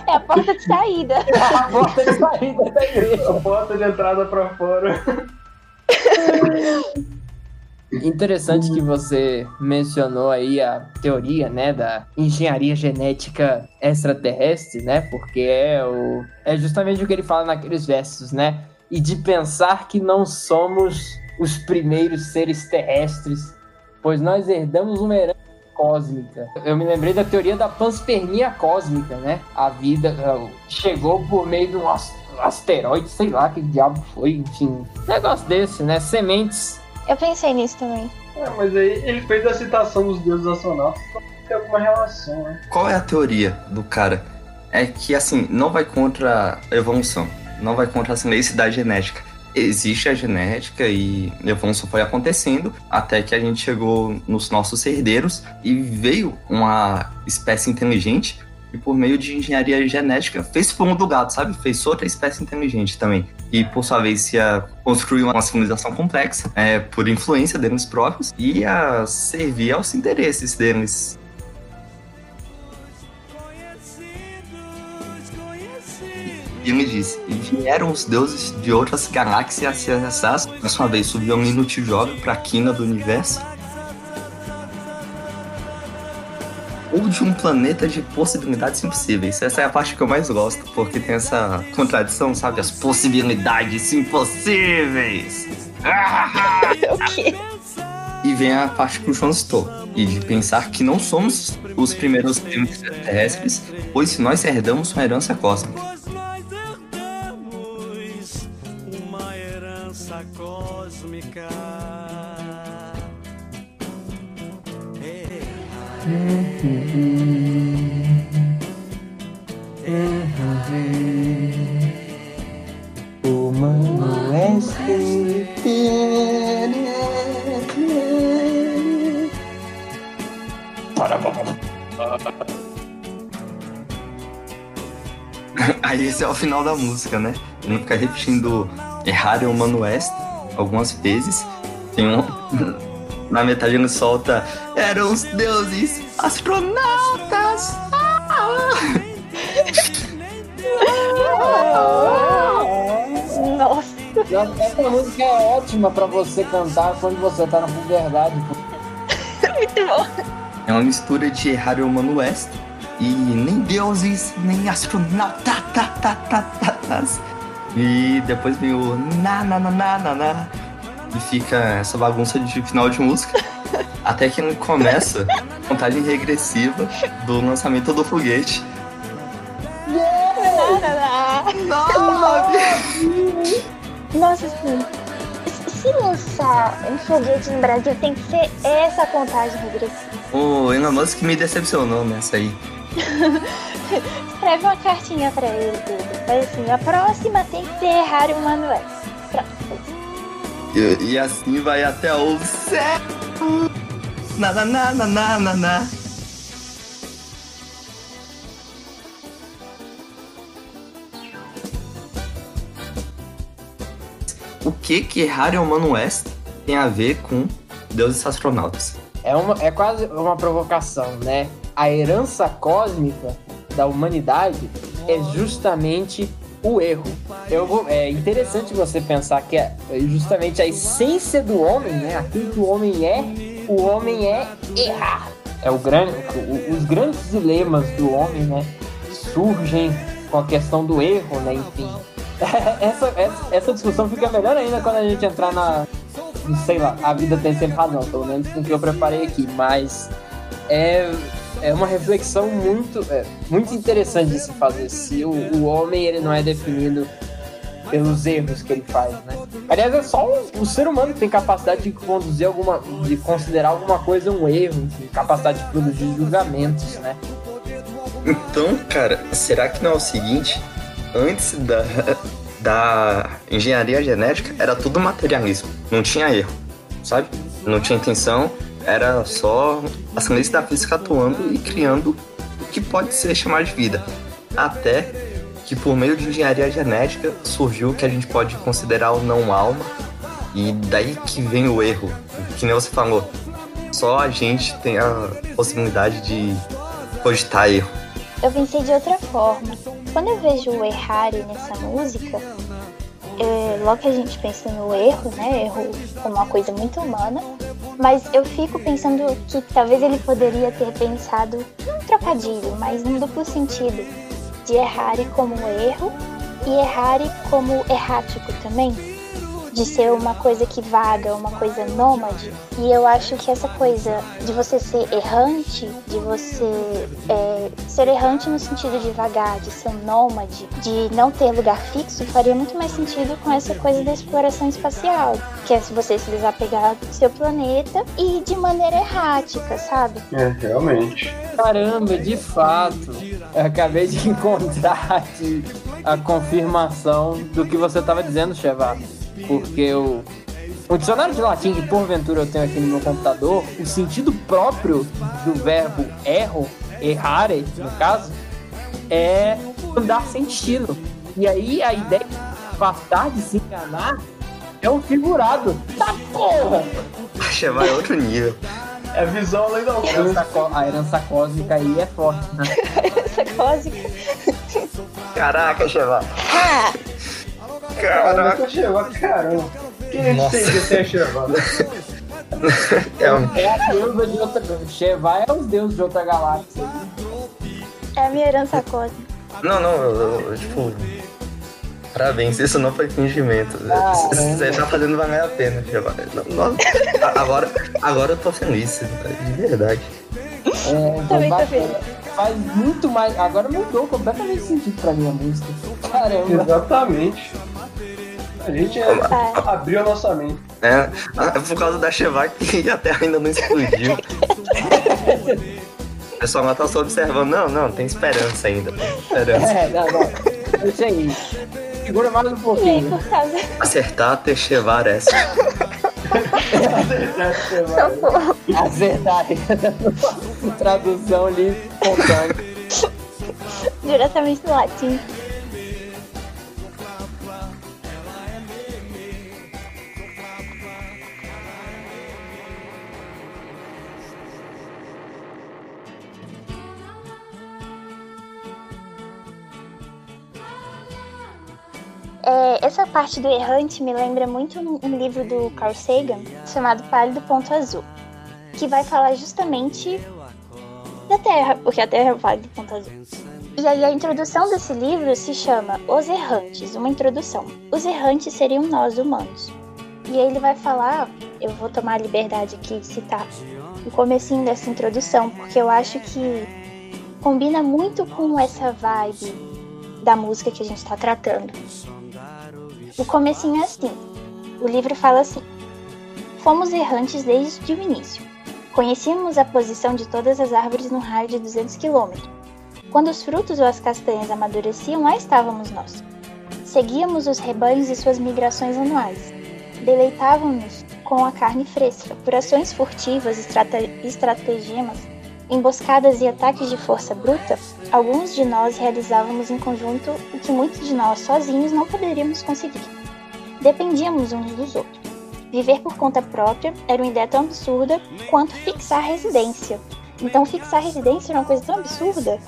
É a porta de saída. a porta de saída da igreja. A porta de entrada pra fora. Interessante que você mencionou aí a teoria, né, da engenharia genética extraterrestre, né? Porque é o é justamente o que ele fala naqueles versos, né? E de pensar que não somos os primeiros seres terrestres, pois nós herdamos uma herança cósmica. Eu me lembrei da teoria da panspermia cósmica, né? A vida uh, chegou por meio de um as- asteroide, sei lá que diabo foi, enfim. Negócio desse, né? Sementes Eu pensei nisso também. É, mas aí ele fez a citação dos deuses astronautas, então tem alguma relação, né? Qual é a teoria do cara? É que, assim, não vai contra a evolução, não vai contra a leis da genética. Existe a genética e a evolução foi acontecendo até que a gente chegou nos nossos herdeiros e veio uma espécie inteligente e por meio de engenharia genética fez fumo do gato, sabe? Fez outra espécie inteligente também. E por sua vez ia construir uma civilização complexa é, por influência deles próprios e ia servir aos interesses deles. E ele disse: E vieram os deuses de outras galáxias se acessar. Mais uma vez, o violino te joga pra quina do universo. Ou de um planeta de possibilidades impossíveis. Essa é a parte que eu mais gosto, porque tem essa contradição, sabe? As possibilidades impossíveis. o quê? E vem a parte que o João citou. E de pensar que não somos os primeiros terrestres, pois se nós herdamos uma herança cósmica. O mano é Aí esse é o final da música, né? Ele fica repetindo Errar é Humano West algumas vezes. Tem um. Na metade ele solta Eram os deuses astronautas! Ah! Nossa. Essa música é ótima pra você cantar quando você tá na puberdade. Muito bom. É uma mistura de é Humano West e nem deuses, nem astronautas. E depois vem o na na na na na na. E fica essa bagunça de final de música. Até que começa a contagem regressiva do lançamento do foguete. Nossa, sim. Se- Se lançar um foguete no Brasil, tem que ser essa contagem regressiva. O Elon Musk me decepcionou nessa aí. Escreve uma cartinha pra ele, Pedro. Faz assim, a próxima tem que ser Harry Manuel. E, e assim vai até o céu. Na na na na na na na. O que que Harry Humano West tem a ver com deuses astronautas? É, uma, é quase uma provocação, né? A herança cósmica da humanidade é justamente o erro. Eu vou- é interessante você pensar que é justamente a essência do homem, né? Aquilo que o homem é, o homem é errar. É o grande, o- os grandes dilemas do homem, né? Surgem com a questão do erro, né? Enfim, essa, essa, essa discussão fica melhor ainda quando a gente entrar na, sei lá, a vida tem sempre razão, pelo menos com o que eu preparei aqui, mas é, é uma reflexão muito, é, muito interessante de se fazer se o, o homem ele não é definido pelos erros que ele faz, né? Aliás, é só o, o ser humano que tem capacidade de conduzir alguma, de considerar alguma coisa um erro, enfim, capacidade de produzir julgamentos, né? Então, cara, será que não é o seguinte? Antes da, da engenharia genética, era tudo materialismo. Não tinha erro, sabe? Não tinha intenção, era só as leis da física atuando e criando o que pode ser chamado de vida. Até que por meio de engenharia genética surgiu o que a gente pode considerar o não alma. E daí que vem o erro, que nem você falou. Só a gente tem a possibilidade de cogitar erro. Eu pensei de outra forma. Quando eu vejo o Errare nessa música, é, logo que a gente pensa no erro, né? Erro como uma coisa muito humana. Mas eu fico pensando que talvez ele poderia ter pensado num trocadilho, mas num duplo sentido. De errare como erro e errare como errático também. De ser uma coisa que vaga, uma coisa nômade. E eu acho que essa coisa de você ser errante, de você é, ser errante no sentido de vagar, de ser um nômade, de não ter lugar fixo, faria muito mais sentido com essa coisa da exploração espacial. Que é se você se desapegar do seu planeta e de maneira errática, sabe? É, realmente. Caramba, de fato. Eu acabei de encontrar aqui a confirmação do que você estava dizendo, Cheva. Porque o, o dicionário de latim que porventura eu tenho aqui no meu computador, o sentido próprio do verbo erro, errare, no caso, é andar sem destino. E aí a ideia de afastar de se enganar é um figurado. Tá porra! Chevar é outro nível. É visão além da A herança, có- a herança cósmica aí é forte, né? Essa cósmica. Caraca, Ah, Caraca, Chevar, caramba. Quem é que Nossa. tem que ter? É um... É a deusa de outra. Sheva é os deuses de outra galáxia. é a minha herança cósmica. Não, não, eu, eu, tipo. Parabéns, isso não foi fingimento. Ah, Você tá fazendo valer a pena, a- agora, agora eu tô feliz, de verdade. É, Também tô feliz. Faz muito mais. Agora mudou completamente sentido pra minha música. Caramba. Exatamente. A gente é, abriu a nossa mente. É, é por causa da Chevar que a Terra ainda não explodiu. O pessoal lá tá só observando. Não, não, tem esperança ainda. Tem esperança. É, não, não. Deixa aí. Segura mais um aí, pouquinho. por causa. Acertar, ter Chevar essa. Acertar. Tradução ali espontânea. Diretamente do latim. É, essa parte do errante me lembra muito um, livro do Carl Sagan chamado Pálido Ponto Azul, que vai falar justamente da Terra, porque a Terra é o Pálido Ponto Azul. E aí a introdução desse livro se chama Os Errantes, uma introdução. Os errantes seriam nós humanos. E aí ele vai falar, eu vou tomar a liberdade aqui de citar o comecinho dessa introdução, porque eu acho que combina muito com essa vibe da música que a gente está tratando. O comecinho é assim. O livro fala assim: Fomos errantes desde o início. Conhecíamos a posição de todas as árvores num raio de 200 quilômetros. Quando os frutos ou as castanhas amadureciam, lá estávamos nós. Seguíamos os rebanhos e suas migrações anuais. Deleitávamos com a carne fresca. Por ações furtivas, estrata estratagemas, emboscadas e ataques de força bruta, alguns de nós realizávamos em conjunto o que muitos de nós sozinhos não poderíamos conseguir. Dependíamos uns dos outros. Viver por conta própria era uma ideia tão absurda quanto fixar residência. Então, fixar residência era uma coisa tão absurda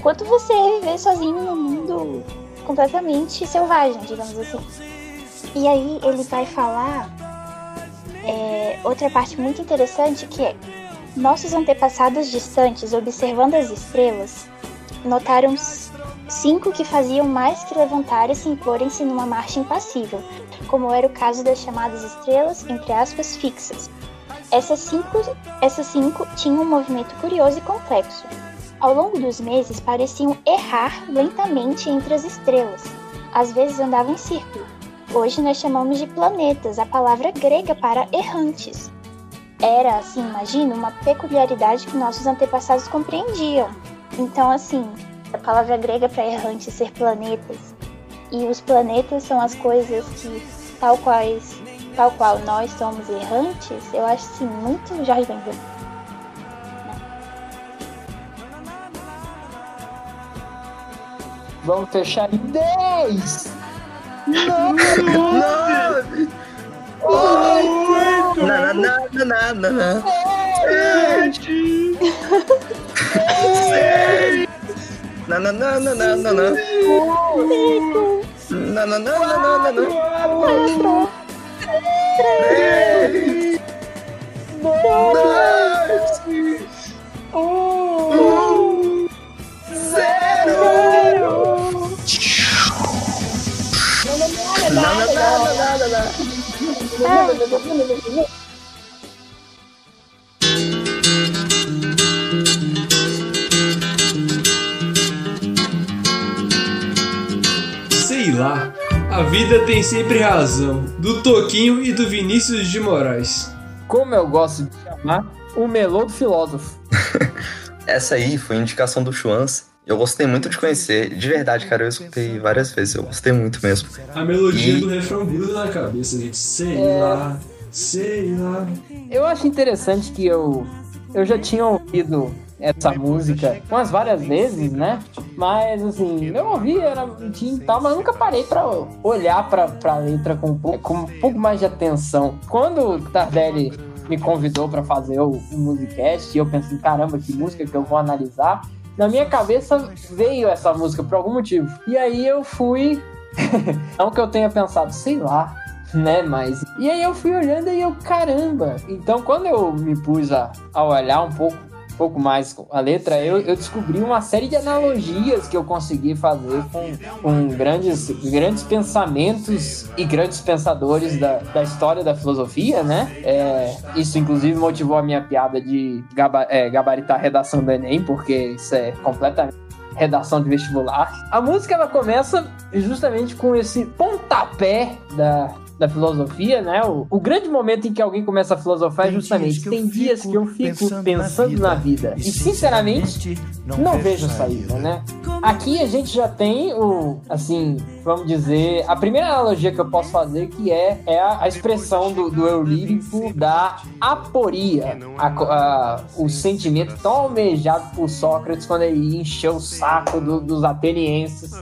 quanto você viver sozinho num mundo completamente selvagem, digamos assim. E aí ele vai falar é, outra parte muito interessante que é nossos antepassados distantes, observando as estrelas, notaram cinco que faziam mais que levantarem-se e imporem-se numa marcha impassível, como era o caso das chamadas estrelas, entre aspas, fixas. Essas cinco, essas cinco tinham um movimento curioso e complexo. Ao longo dos meses, pareciam errar lentamente entre as estrelas. Às vezes andavam em círculo. Hoje nós chamamos de planetas, a palavra grega para errantes era, assim, imagina, uma peculiaridade que nossos antepassados compreendiam. Então, assim, a palavra grega para errante é ser planetas. E os planetas são as coisas que, tal, quais, tal qual nós somos errantes, eu acho, assim, muito Jorge Benvenuto. Vamos fechar em 10! 9! 9! Oito! Nada, nada, nada, nada, nada. Nananana. Quatro! Três! Dois! Um! Zero! Nananana. Sei lá. A vida tem sempre razão. Do Toquinho e do Vinícius de Moraes. Como eu gosto de chamar, o melô do filósofo. Essa aí foi indicação do Chuans. Eu gostei muito de conhecer. De verdade, cara, eu escutei várias vezes. Eu gostei muito mesmo. A melodia E- do refrão gruda na cabeça, gente. Sei É. lá, sei lá. Eu acho interessante que eu, eu já tinha ouvido essa música umas várias vezes, né? Mas assim, eu ouvi, era bonitinho e tal, mas nunca parei pra olhar pra, pra letra com um, pouco, com um pouco mais de atenção. Quando o Tardelli me convidou pra fazer o, o Musicast, eu pensei, caramba, que música que eu vou analisar. Na minha cabeça veio essa música por algum motivo. E aí eu fui. Não que eu tenha pensado, sei lá, né? Mas. E aí eu fui olhando e eu, caramba! Então quando eu me pus a, a olhar um pouco, pouco mais a letra, eu, eu descobri uma série de analogias que eu consegui fazer com, com grandes, grandes pensamentos e grandes pensadores da, da história da filosofia, né? É, isso inclusive motivou a minha piada de gaba- é, gabaritar a redação do Enem, porque isso é completamente redação de vestibular. A música ela começa justamente com esse pontapé da, da filosofia, né? O, o grande momento em que alguém começa a filosofar é justamente tem dias que eu fico pensando na vida e sinceramente não vejo saída, né? Aqui a gente já tem o, assim, vamos dizer, a primeira analogia que eu posso fazer que é, é a, a expressão do, do eu lírico da aporia, a co- a- o sentimento tão almejado por Sócrates quando ele encheu o saco do- dos atenienses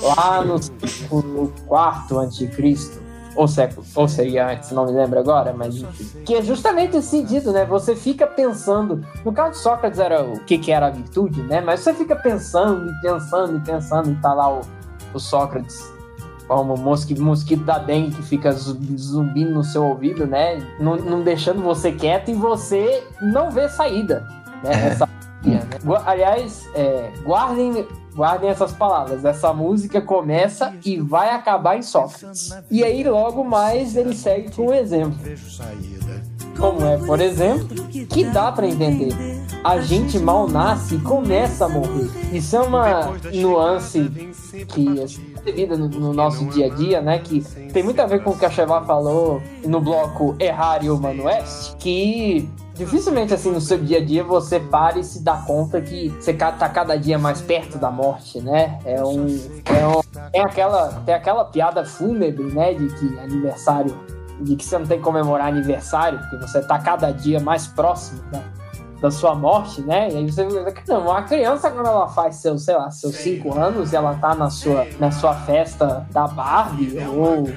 lá no século quarto anticristo. Ou século, ou seria antes, não me lembro agora, mas. Que é justamente esse sentido, né? Você fica pensando. No caso de Sócrates era o que, que era a virtude, né? Mas você fica pensando e pensando e pensando, e tá lá o, o Sócrates como o mosqui, mosquito da dengue que fica zu- zumbindo no seu ouvido, né? Não, não deixando você quieto e você não vê saída, né? Essa né? Aliás, é, guardem, guardem essas palavras. Essa música começa e vai acabar em Sócrates. E aí, logo mais, ele segue com um exemplo. Como é, por exemplo, que dá pra entender. A gente mal nasce e começa a morrer. Isso é uma nuance que é vida no, no nosso dia a dia, né? Que tem muito a ver com o que a Chevá falou no bloco Errar e Humano Oeste, que dificilmente assim no seu dia a dia você para e se dá conta que você tá cada dia mais perto da morte, né? É um, é um tem aquela tem aquela piada fúnebre, né, de que aniversário de que você não tem que comemorar aniversário, porque você tá cada dia mais próximo da, da sua morte, né? E aí você vê que não, uma criança quando ela faz seus, sei lá, seus 5 anos, ela tá na sua, na sua festa da Barbie ou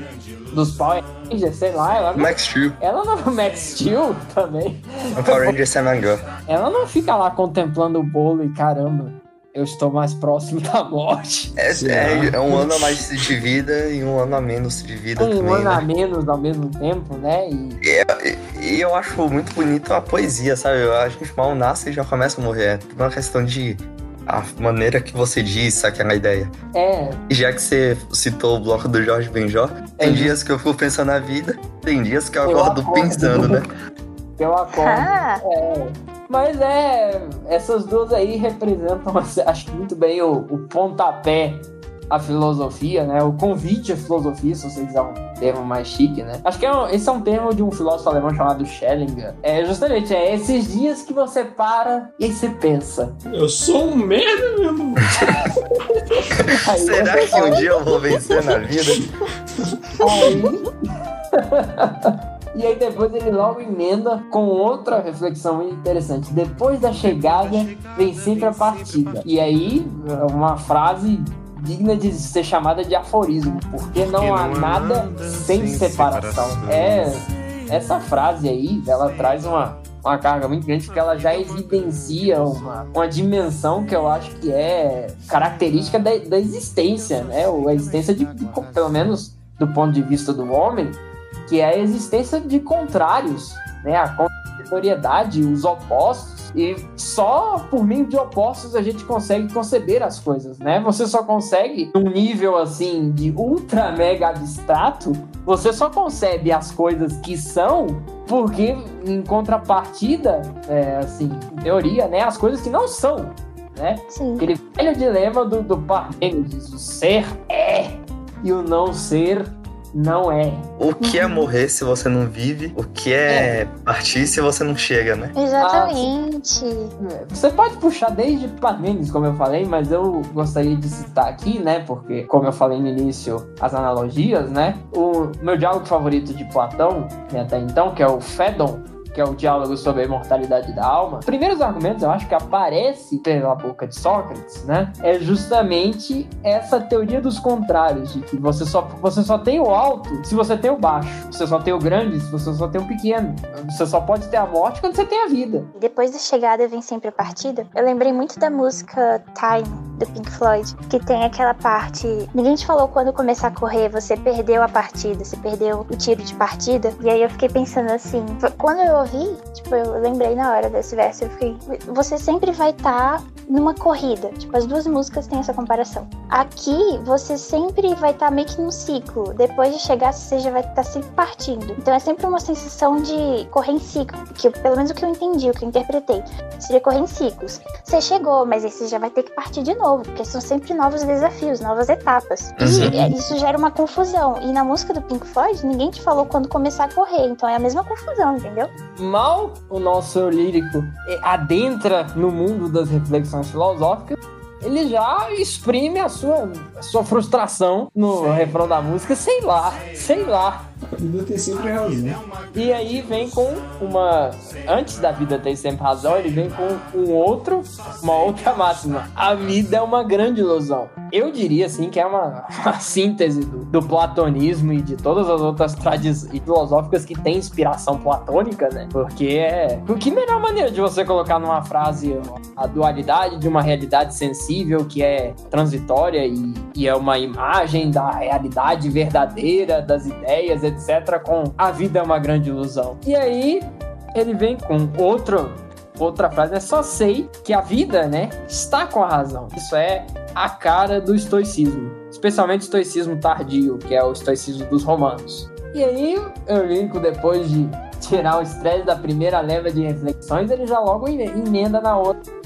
dos Power Rangers, sei lá, ela não, Max Steel. ela não Max Steel também. O Power Ranger Samangã. Ela não fica lá contemplando o bolo e caramba, eu estou mais próximo da morte. É, é, é um ano a mais de vida e um ano a menos de vida Um também, ano a né? menos ao mesmo tempo, né? E E eu acho muito bonito a poesia, sabe? A gente mal nasce e já começa a morrer. É tudo uma questão de a maneira que você diz aquela ideia. é, E já que você citou o bloco do Jorge Benjó, tem É. dias que eu fico pensando na vida, tem dias que eu Eu acordo acordo. pensando, né? eu acordo. Ah, É, mas é, essas duas aí representam, acho que muito bem o, o pontapé à filosofia, né? O convite à filosofia, se você quiser um termo mais chique, né? Acho que é um- esse é um termo de um filósofo alemão chamado Schellinger. É justamente, é esses dias que você para e aí você pensa. Eu sou um merda, meu irmão. Aí Será que um dia eu vou vencer na vida? Aí... e aí depois ele logo emenda com outra reflexão muito interessante. Depois da chegada vem sempre a partida. E aí uma frase digna de ser chamada de aforismo, porque não há nada sem separação. É essa frase aí, ela traz uma uma carga muito grande porque ela já evidencia uma, uma dimensão que eu acho que é característica da, da existência, né? Ou a existência de, de- pelo menos do ponto de vista do homem, que é a existência de contrários, né? A contrariedade, os opostos. E só por meio de opostos a gente consegue conceber as coisas, né? Você só consegue, num nível assim de ultra mega abstrato, você só concebe as coisas que são porque, em contrapartida, é, assim, em teoria, né? As coisas que não são, né? Sim. Aquele velho dilema do, do Parmênides, o ser é e o não ser não é. O que é morrer se você não vive? O que é, partir se você não chega, né? Exatamente. Você pode puxar desde Parmênides, como eu falei, mas eu gostaria de citar aqui, né? Porque, como eu falei no início, as analogias, né? O meu diálogo favorito de Platão, né, até então, que é o Fédon, que é o diálogo sobre a imortalidade da alma, primeiros argumentos eu acho que aparece pela boca de Sócrates, né? É justamente essa teoria dos contrários, de que você só, você só tem o alto se você tem o baixo, você só tem o grande se você só tem o pequeno, você só pode ter a morte quando você tem a vida. Depois da chegada vem sempre a partida. Eu lembrei muito da música Time do Pink Floyd, que tem aquela parte. Ninguém te falou quando começar a correr, você perdeu a partida, você perdeu o tiro de partida. E aí eu fiquei pensando assim, quando eu ouvi, tipo, eu lembrei na hora desse verso, eu fiquei, você sempre vai estar tá numa corrida. Tipo, as duas músicas têm essa comparação. Aqui, você sempre vai estar tá meio que num ciclo. Depois de chegar, você já vai estar tá sempre partindo. Então é sempre uma sensação de correr em ciclo. Que pelo menos o que eu entendi, o que eu interpretei, seria correr em ciclos. Você chegou, mas aí você já vai ter que partir de novo, porque são sempre novos desafios, novas etapas. E é, isso gera uma confusão. E na música do Pink Floyd, ninguém te falou quando começar a correr. Então é a mesma confusão, entendeu? Mal o nosso lírico adentra no mundo das reflexões filosóficas, ele já exprime a sua, a sua frustração no refrão da música, sei lá, sei lá. A vida tem sempre razão. E aí vem com uma. Antes da vida ter sempre razão, ele vem com um outro, uma outra máxima. A vida é uma grande ilusão. Eu diria assim que é uma, uma síntese do, do, platonismo e de todas as outras tradições filosóficas que tem inspiração platônica, né? Porque é. Que melhor maneira de você colocar numa frase a dualidade de uma realidade sensível que é transitória e, e é uma imagem da realidade verdadeira, das ideias, etc., com a vida é uma grande ilusão. E aí ele vem com outro, outra frase, é só sei que a vida, né, está com a razão. Isso é a cara do estoicismo, especialmente o estoicismo tardio, que é o estoicismo dos romanos. E aí, Eurico, depois de tirar o estresse da primeira leva de reflexões, ele já logo emenda na outra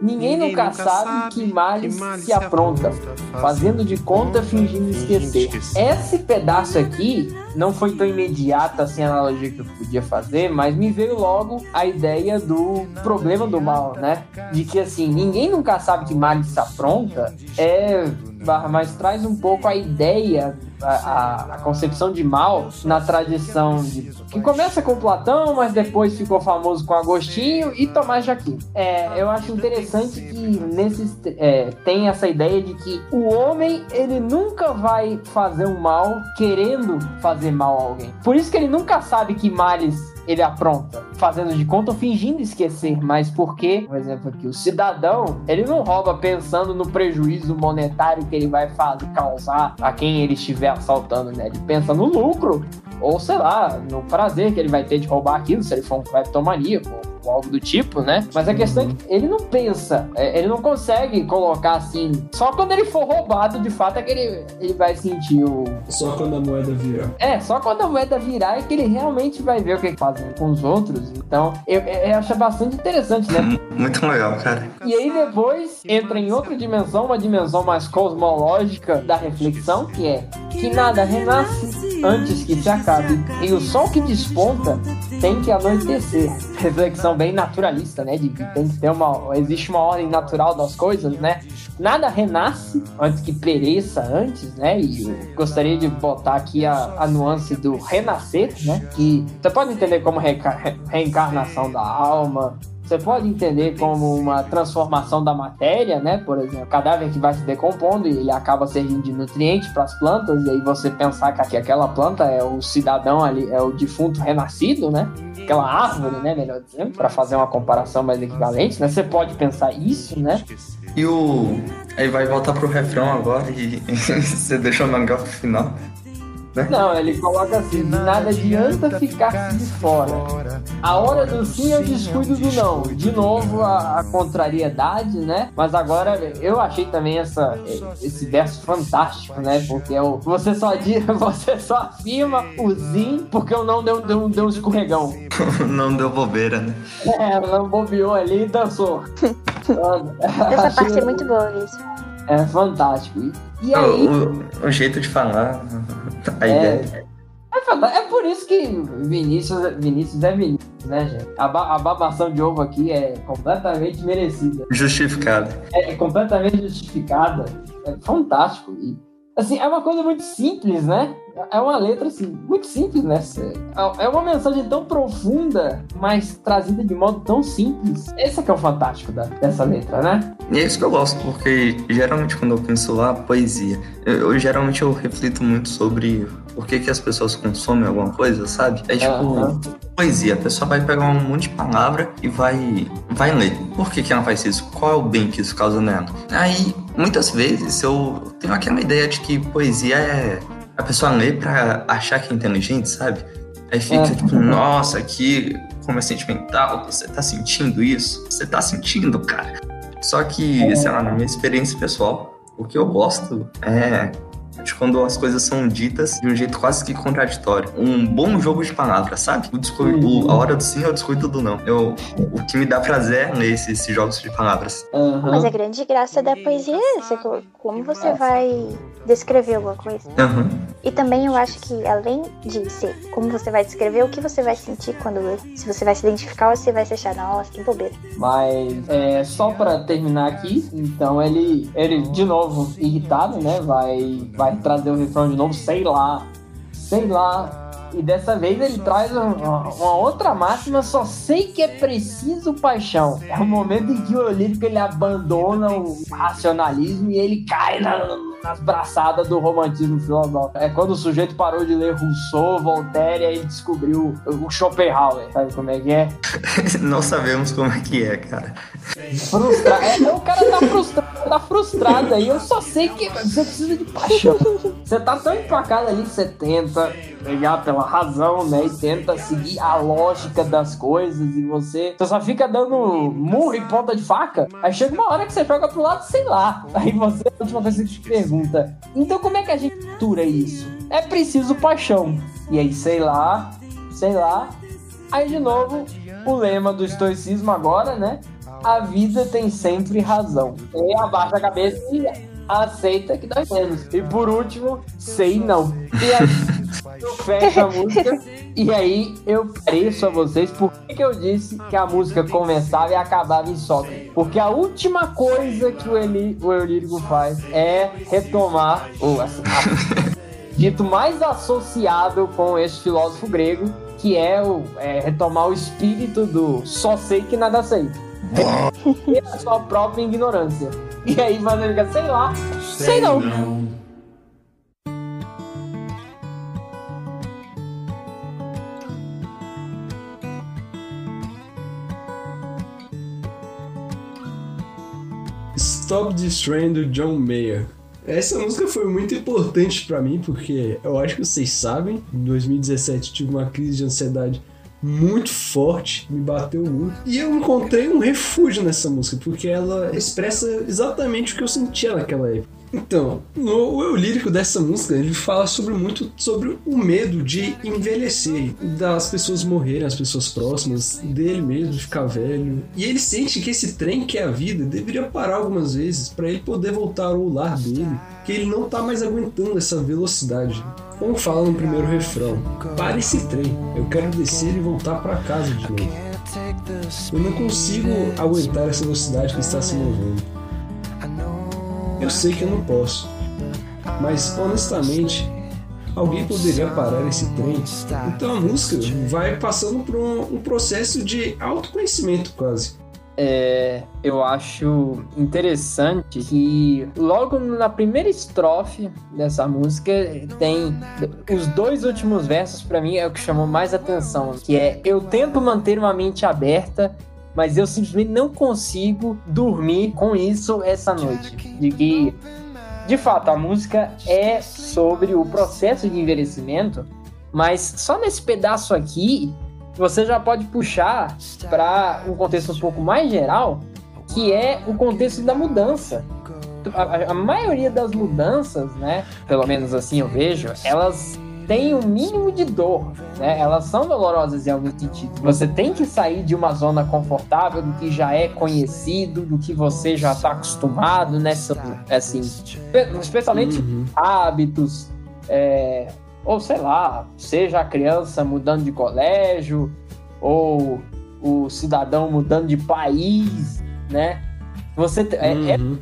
Ninguém, Ninguém nunca, nunca, sabe, sabe que males se apronta, fazendo de conta fingindo esquecer. Esse pedaço aqui não foi tão imediata assim a analogia que eu podia fazer, mas me veio logo a ideia do problema do mal, né? De que assim, ninguém nunca sabe que males se apronta, é mas traz um pouco a ideia a, a, concepção de mal na tradição de, que começa com Platão, mas depois ficou famoso com Agostinho e Tomás de Aquino. É, eu acho interessante que nesses é, tem essa ideia de que o homem ele nunca vai fazer o mal querendo fazer mal a alguém. Por isso que ele nunca sabe que males ele apronta, fazendo de conta ou fingindo esquecer, mas porque, por exemplo, aqui, o cidadão, ele não rouba pensando no prejuízo monetário que ele vai fazer, causar a quem ele estiver assaltando, né? Ele pensa no lucro, ou sei lá, no prazer que ele vai ter de roubar aquilo, se ele for um cleptomaníaco, ou algo do tipo, né? Mas a questão é que ele não pensa, é, ele não consegue colocar assim. Só quando ele for roubado, de fato, é que ele, ele vai sentir o. Só quando a moeda virar. É, só quando a moeda virar é que ele realmente vai ver o que fazem com os outros. Então, eu, eu acho bastante interessante, né? Muito legal, cara. E aí depois entra em outra dimensão, uma dimensão mais cosmológica da reflexão, que é que nada renasce antes que se acabe. E o sol que desponta tem que anoitecer. Reflexão bem naturalista, né? De que tem que ter uma. Existe uma ordem natural das coisas, né? Nada renasce antes que pereça antes, né? E eu gostaria de botar aqui a, a nuance do renascer, né? Que você pode entender como reencarnação da alma, você pode entender como uma transformação da matéria, né? Por exemplo, cadáver que vai se decompondo e ele acaba servindo de nutriente para as plantas, e aí você pensar que aquela planta é o cidadão ali, é o defunto renascido, né? Aquela árvore, né? Melhor dizendo, para fazer uma comparação mais equivalente, né? Você pode pensar isso, né? E o. Aí vai voltar pro refrão agora e você deixou o mangá pro final. Né? Não, ele coloca assim: de nada adianta ficar de fora. A hora do sim é o descuido do não. De novo, a, a, contrariedade, né? Mas agora eu achei também essa, esse verso fantástico, né? Porque é o, você, só diz, você só afirma o sim porque o não deu, deu, deu um escorregão. não deu bobeira, né? É, não bobeou ali e dançou. Essa parte é muito boa, isso. É fantástico. E aí. O, o, o jeito de falar A É. ideia. É, foda- é por isso que Vinícius, Vinícius é Vinícius, né, gente? A, ba- a babação de ovo aqui é completamente merecida. Justificado. É, é completamente justificada. É fantástico. E, assim, é uma coisa muito simples, né? É uma letra, assim, muito simples, né? É- uma mensagem tão profunda, mas trazida de modo tão simples. Esse é que é o fantástico da- dessa letra, né? E é isso que eu gosto, porque geralmente quando eu penso lá, poesia, eu, eu- geralmente eu reflito muito sobre por que, que as pessoas consomem alguma coisa, sabe? É tipo, Aham. poesia, a pessoa vai pegar um monte de palavra e vai, vai ler. Por que, que ela faz isso? Qual é o bem que isso causa nela? Aí, muitas vezes, eu tenho aquela ideia de que poesia é a pessoa lê pra achar que é inteligente, sabe? Aí fica É. tipo, nossa, que como é sentimental, você tá sentindo isso? Você tá sentindo, cara. Só que, sei lá, na minha experiência pessoal, o que eu gosto é de quando as coisas são ditas de um jeito quase que contraditório. Um bom jogo de palavras, sabe? O descuido, Uhum. o- a hora do sim é o descuido do não. Eu, o que me dá prazer é ler esses, esses jogos de palavras. Mas a grande graça da poesia é essa, co- como você vai descrever alguma coisa. Aham. E também eu acho que além de ser como você vai descrever, o que você vai sentir quando ler. Se você vai se identificar ou se vai se achar, nossa, que bobeira. Mas é, só pra terminar aqui, então ele, ele de novo irritado, né? Vai, vai trazer o refrão de novo, sei lá, sei lá. E dessa vez ele traz um- uma, uma outra máxima, só sei que é preciso paixão. É o momento em que o lírico ele abandona o racionalismo e ele cai na- nas braçadas do romantismo filosófico. É quando o sujeito parou de ler Rousseau, Voltaire e aí descobriu o Schopenhauer. Sabe como é que é? não sabemos como é que é, cara. Frustra... É, o cara tá frustrado, tá frustrado aí. Eu só sei que você precisa de paixão. Você tá tão empacado ali que você tenta pegar pela razão, né? E tenta seguir a lógica das coisas e você, você só fica dando murro e ponta de faca. Aí chega uma hora que você joga pro lado, sei lá. Aí você, a última coisa que te pergunta: então como é que a gente captura isso? É preciso paixão. E aí, sei lá, sei lá. Aí de novo, o lema do estoicismo agora, né? A vida tem sempre razão. E abaixa a cabeça e aceita que dói menos. E por último, sei não. E aí eu fecho a música e aí eu pareço a vocês por que, que eu disse que a música começava e acabava em Sócrates. Porque a última coisa que o, Eli, o Eurírico faz é retomar o dito mais associado com esse filósofo grego, que é o é, retomar o espírito do só sei que nada sei. e a sua própria ignorância. E aí você fica, sei lá, sei não. Stop Destroying do John Mayer. Essa música foi muito importante pra mim porque eu acho que vocês sabem, em 2017 tive uma crise de ansiedade muito forte, me bateu muito. E eu encontrei um refúgio nessa música, porque ela expressa exatamente o que eu sentia naquela época. Então, no o eu lírico dessa música, ele fala sobre muito sobre o medo de envelhecer, das pessoas morrerem, as pessoas próximas, dele mesmo ficar velho. E ele sente que esse trem que é a vida deveria parar algumas vezes para ele poder voltar ao lar dele, que ele não tá mais aguentando essa velocidade. Como fala no primeiro refrão, para esse trem, eu quero descer e voltar para casa de novo. Eu não consigo aguentar essa velocidade que está se movendo. Eu sei que eu não posso, mas honestamente, alguém poderia parar esse trem. Então a música vai passando por um, um processo de autoconhecimento quase. É, eu acho interessante que logo na primeira estrofe dessa música tem os dois últimos versos para mim é o que chamou mais atenção, que é eu tento manter uma mente aberta, mas eu simplesmente não consigo dormir com isso essa noite. De que de fato a música é sobre o processo de envelhecimento, mas só nesse pedaço aqui você já pode puxar para um contexto um pouco mais geral, que é o contexto da mudança. A, a maioria das mudanças, né, pelo menos assim eu vejo, elas têm um mínimo de dor, né? Elas são dolorosas em algum sentido. Você tem que sair de uma zona confortável, do que já é conhecido, do que você já está acostumado, nessa, assim, especialmente hábitos, é, ou sei lá, seja a criança mudando de colégio, ou o cidadão mudando de país, né? Você te- é- é, Uhum.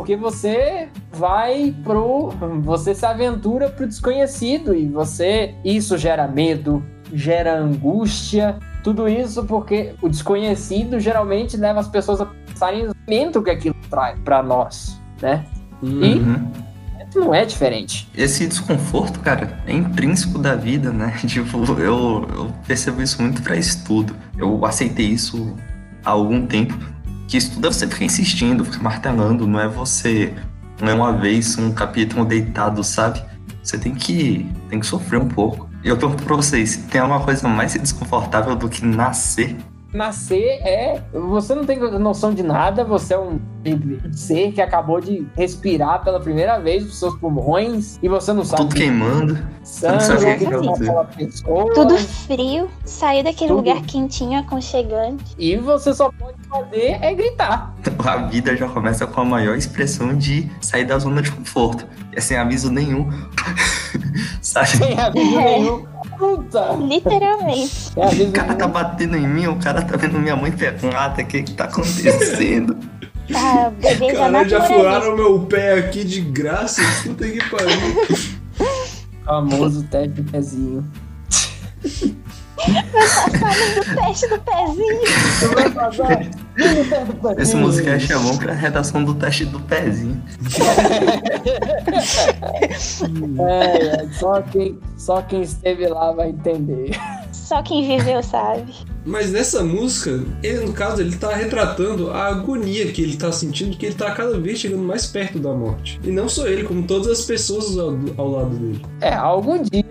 Porque você vai pro. Você se aventura pro desconhecido e você. Isso gera medo, gera angústia. Tudo isso porque o desconhecido geralmente leva as pessoas a pensarem no momento que aquilo traz pra nós, né? E Uhum. não é diferente. Esse desconforto, cara, é intrínseco da vida, né? Tipo, eu, eu percebo isso muito pra estudo. Eu aceitei isso há algum tempo. Que estudo é você ficar insistindo, ficar martelando, não é você, não é uma vez um capítulo deitado, sabe? Você tem que, tem que sofrer um pouco. E eu pergunto pra vocês, tem alguma coisa mais desconfortável do que nascer? Nascer é. Você não tem noção de nada, você é um ser que acabou de respirar pela primeira vez os seus pulmões e você não sabe. Tudo queimando. Você não Sangue, que pessoa. Tudo frio, sair daquele Tudo. lugar quentinho, aconchegante. E você só pode fazer é gritar. A vida já começa com a maior expressão de sair da zona de conforto. E é sem aviso nenhum. Sem aviso É. nenhum. Puta! Literalmente. Aviso O cara tá batendo em mim, o cara tá vendo minha mãe pelada, o que que tá acontecendo? Tá, o bebê já Cara, já furaram meu pé aqui de graça. Puta que pariu. Famoso teste de pezinho. O teste do pezinho. Esse musicast é bom pra redação do teste do pezinho. É, só, quem, só quem esteve lá vai entender. Só quem viveu sabe. Mas nessa música, ele, no caso, ele tá retratando a agonia que ele tá sentindo, que ele tá cada vez chegando mais perto da morte. E não só ele, como todas as pessoas ao, ao lado dele. É, algum dia,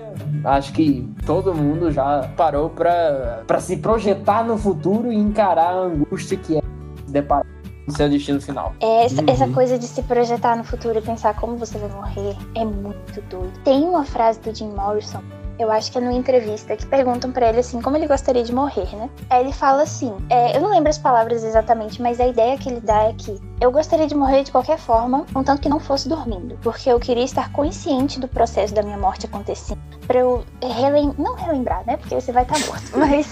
acho que todo mundo já parou pra, pra se projetar no futuro e encarar a angústia que é se deparar com o seu destino final. É, Essa, Uhum. essa coisa de se projetar no futuro e pensar como você vai morrer é muito doido. Tem uma frase do Jim Morrison, eu acho que é numa entrevista, que perguntam pra ele assim como ele gostaria de morrer, né? Aí ele fala assim, é, eu não lembro as palavras exatamente, mas a ideia que ele dá é que eu gostaria de morrer de qualquer forma, contanto que não fosse dormindo, porque eu queria estar consciente do processo da minha morte acontecendo, pra eu relem não relembrar, né? Porque você vai estar morto, mas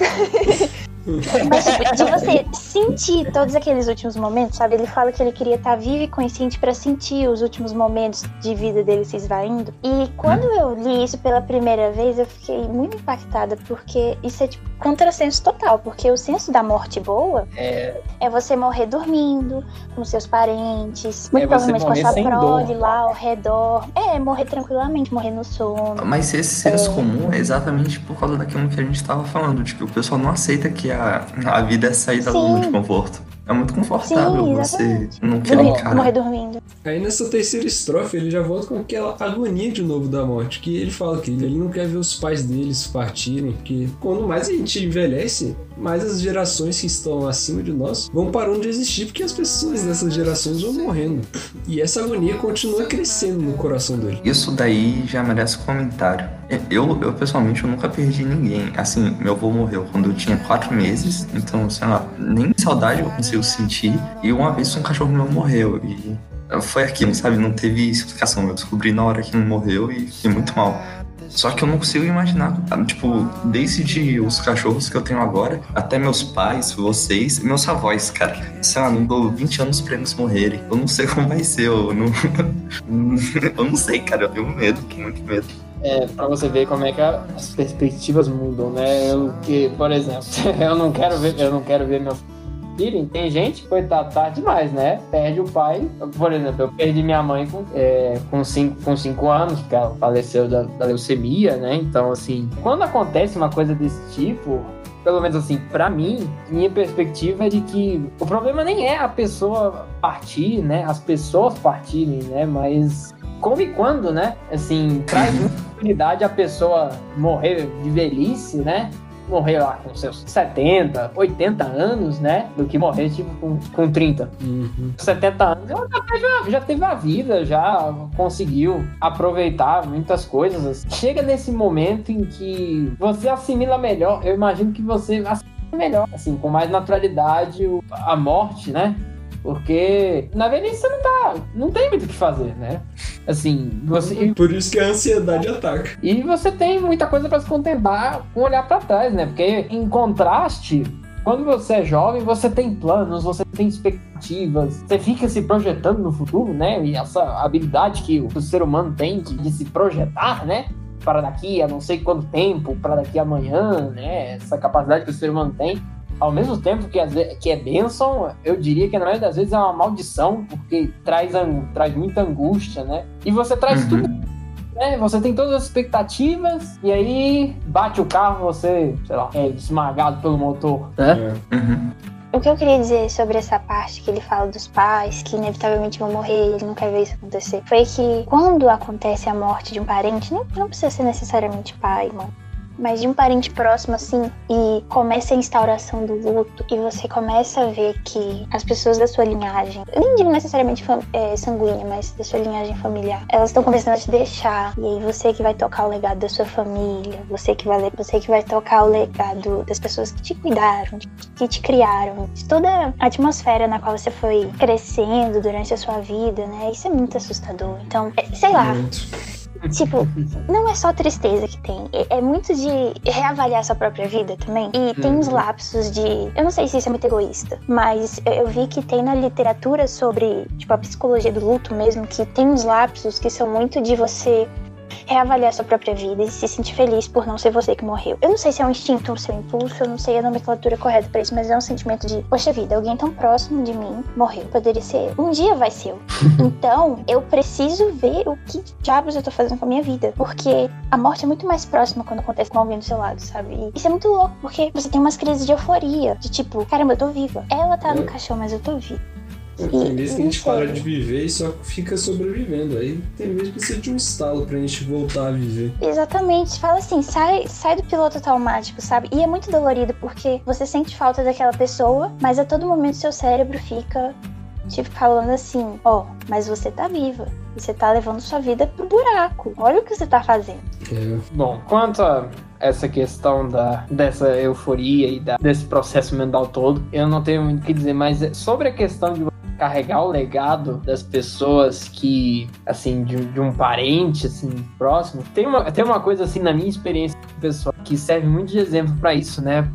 Mas, tipo, de você sentir todos aqueles últimos momentos, sabe? Ele fala que ele queria estar vivo e consciente pra sentir os últimos momentos de vida dele se esvaindo. E quando eu li isso pela primeira vez, eu fiquei muito impactada, porque isso é, tipo, contrassenso total. Porque o senso da morte boa É, é você morrer dormindo, com seus parentes, muito É provavelmente com a sua prole lá ao redor. É, morrer tranquilamente, morrer no sono. Mas esse senso comum é exatamente por causa daquilo que a gente tava falando. Tipo, o pessoal não aceita que a, a vida é sair da Sim. Zona de conforto. É muito confortável Sim, você não Dormir, encarar. morrer dormindo. Aí nessa terceira estrofe ele já volta com aquela agonia de novo da morte, que ele fala que ele não quer ver os pais deles partirem, porque quando mais a gente envelhece, mais as gerações que estão acima de nós vão parando de existir, porque as pessoas dessas gerações vão morrendo. E essa agonia continua crescendo no coração dele. Isso daí já merece comentário. Eu, eu pessoalmente, eu nunca perdi ninguém. Assim, meu avô morreu quando eu tinha quatro meses, então, sei lá, nem saudade eu consigo sentir. E uma vez um cachorro meu morreu e foi aquilo, sabe? Não teve explicação. Eu descobri na hora que ele morreu e fiquei muito mal. Só que eu não consigo imaginar, tipo, desde os cachorros que eu tenho agora, até meus pais, vocês, meus avós, cara. Sei lá, não dou 20 anos pra eles morrerem. Eu não sei como vai ser, eu não. eu não sei, cara, eu tenho medo, muito medo. é, pra você ver como é que as perspectivas mudam, né? Eu, que, por exemplo, eu não quero ver, eu não quero ver meu filho. Tem gente foi tarde demais, né? Perde o pai. Por exemplo, eu perdi minha mãe com 5 é, com cinco, com cinco anos, porque ela faleceu da, da leucemia, né? Então, assim, quando acontece uma coisa desse tipo, pelo menos assim, pra mim, minha perspectiva é de que o problema nem é a pessoa partir, né? As pessoas partirem, né? Mas como e quando, né? Assim, traz muita tranquilidade a pessoa morrer de velhice, né? Morrer lá com seus 70, 80 anos, né? Do que morrer, tipo, com, com 30. Uhum. 70 anos, ela já teve, a, já teve a vida, já conseguiu aproveitar muitas coisas. assim. Chega nesse momento em que você assimila melhor, eu imagino que você assimila melhor, assim, com mais naturalidade a morte, né? Porque na velhice você não tá. não tem muito o que fazer, né? Assim, você. Por isso que a ansiedade ataca. E você tem muita coisa pra se contemplar com olhar pra trás, né? Porque em contraste, quando você é jovem, você tem planos, você tem expectativas, você fica se projetando no futuro, né? E essa habilidade que o ser humano tem de, se projetar, né? Para daqui a não sei quanto tempo, para daqui amanhã, né? Essa capacidade que o ser humano tem. Ao mesmo tempo que, vezes, que é bênção, eu diria que na maioria das vezes é uma maldição, porque traz, traz muita angústia, né? E você traz Uhum. tudo né? Você tem todas as expectativas e aí bate o carro, você, sei lá, é esmagado pelo motor, né? Uhum. O que eu queria dizer sobre essa parte que ele fala dos pais, que inevitavelmente vão morrer ele não quer ver isso acontecer, foi que quando acontece a morte de um parente, não, não precisa ser necessariamente pai, mãe, mas de um parente próximo assim, e começa a instauração do luto, e você começa a ver que as pessoas da sua linhagem, nem digo necessariamente é, sanguínea, mas da sua linhagem familiar, elas estão começando a te deixar, e aí você que vai tocar o legado da sua família, você que vai, você que vai tocar o legado das pessoas que te cuidaram, que te criaram, de toda a atmosfera na qual você foi crescendo durante a sua vida, né? Isso é muito assustador. Então, é- sei lá, Tipo, não é só tristeza que tem, é, é muito de reavaliar sua própria vida também. E tem uns Uhum. lapsos de. Eu não sei se isso é muito egoísta, mas eu, eu vi que tem na literatura sobre, tipo, a psicologia do luto mesmo, que tem uns lapsos que são muito de você reavaliar sua própria vida e se sentir feliz por não ser você que morreu. Eu não sei se é um instinto ou se é um impulso, eu não sei a nomenclatura correta pra isso, mas é um sentimento de, poxa vida, alguém tão próximo de mim morreu. Poderia ser eu. Um dia vai ser eu. Então, eu preciso ver o que diabos eu tô fazendo com a minha vida. Porque a morte é muito mais próxima quando acontece com alguém do seu lado, sabe? E isso é muito louco, porque você tem umas crises de euforia. De tipo, caramba, eu tô viva. Ela tá no caixão, mas eu tô viva. Tem vezes que a gente não para de viver e só fica sobrevivendo. Aí tem vezes que precisa de um estalo pra gente voltar a viver. Exatamente. Fala assim, sai, sai do piloto automático, sabe? E é muito dolorido porque você sente falta daquela pessoa, mas a todo momento seu cérebro fica tipo falando assim, ó, mas você tá viva. E você tá levando sua vida pro buraco. Olha o que você tá fazendo. Bom, quanto a essa questão da, dessa euforia e da- desse processo mental todo, eu não tenho muito o que dizer, mas é sobre a questão de você carregar o legado das pessoas que, assim, de, de um parente, assim, próximo, tem uma, tem uma coisa, assim, na minha experiência pessoal, que serve muito de exemplo pra isso, né?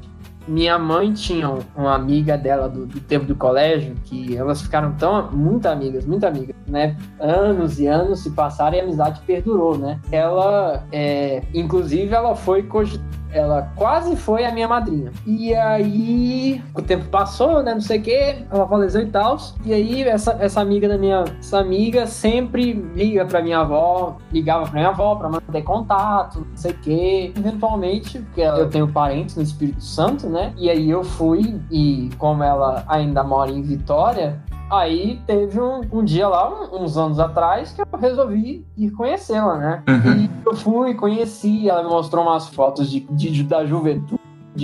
Minha mãe tinha um- uma amiga dela do, do tempo do colégio que elas ficaram tão muito amigas, muito amigas, né? Anos e anos se passaram e a amizade perdurou, né? Ela, é, inclusive, ela foi cogit- ela quase foi a minha madrinha. E aí, o tempo passou, né? Não sei o que, ela faleceu e tal. E aí, essa, essa amiga da minha. Essa amiga sempre liga pra minha avó, ligava pra minha avó pra manter contato, não sei o que. Eventualmente, porque eu tenho parentes no Espírito Santo, né? E aí eu fui, e como ela ainda mora em Vitória, Aí teve um, um dia lá, um- uns anos atrás, que eu resolvi ir conhecê-la, né? E eu fui, conheci, ela me mostrou umas fotos de, de- da juventude,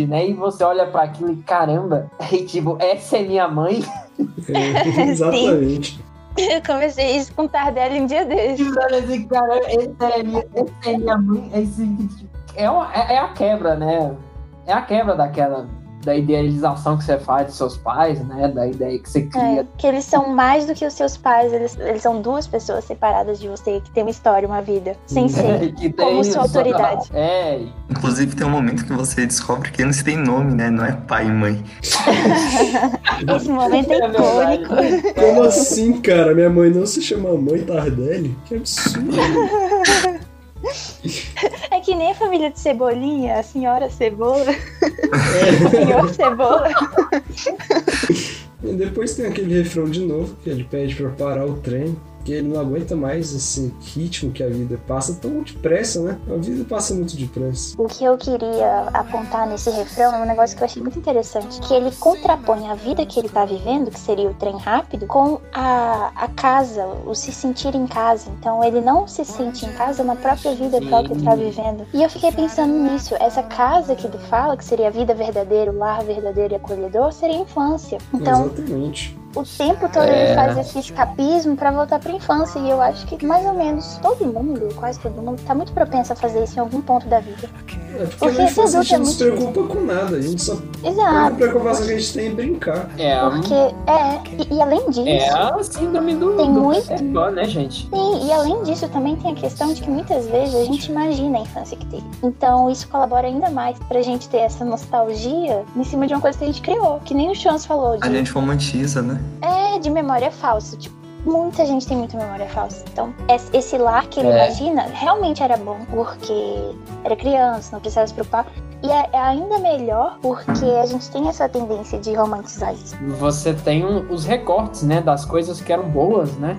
né? E você olha pra aquilo e caramba, e tipo, essa é minha mãe? exatamente. Eu comecei isso com o Tardelli um dia desse. Esse cara, essa é minha, essa é minha mãe. Esse, é, uma- é, é a quebra, né? É a quebra daquela. Da idealização que você faz de seus pais, né? Da ideia que você cria. É, que eles são mais do que os seus pais, eles, eles são duas pessoas separadas de você, que tem uma história, uma vida, sem ser como sua isso, autoridade. É, Inclusive tem um momento que você descobre que eles têm nome, né? Não é pai e mãe. Esse momento é icônico. Como assim, cara? Minha mãe não se chama Mãe Tardelli? Que absurdo. É que nem a família de Cebolinha, a senhora Cebola. o senhor Cebola. E depois tem aquele refrão de novo, que ele pede pra parar o trem, que ele não aguenta mais esse ritmo que a vida passa tão depressa, né? A vida passa muito depressa. O que eu queria apontar nesse refrão é um negócio que eu achei muito interessante, que ele contrapõe a vida que ele tá vivendo, que seria o trem rápido, com a, a casa, o se sentir em casa. Então ele não se sente em casa na própria vida própria que tá vivendo. E eu fiquei pensando nisso, essa casa que ele fala, que seria a vida verdadeira, o lar verdadeiro e acolhedor, seria a infância. Então, Exatamente. O tempo todo É. ele faz esse escapismo pra voltar pra infância. E eu acho que mais ou menos todo mundo, quase todo mundo, tá muito propenso a fazer isso em algum ponto da vida. É porque, Porque infância a adulto gente é não se preocupa com nada, a gente só. A Exato. única preocupação que a gente tem é brincar. É, Porque é, e, e além disso. é a síndrome do, Tem do muito- Pan, né, gente? Sim, e além disso também tem a questão de que muitas vezes a gente imagina a infância que teve. Então isso colabora ainda mais pra gente ter essa nostalgia em cima de uma coisa que a gente criou. Que nem o Chance falou, A de, gente romantiza, né? É, de memória falsa. Tipo, muita gente tem muita memória falsa. Então, es- esse lar que ele É. imagina realmente era bom, porque era criança, não precisava se preocupar. E é, é ainda melhor porque a gente tem essa tendência de romantizar isso. Você tem um- os recortes, né, das coisas que eram boas, né?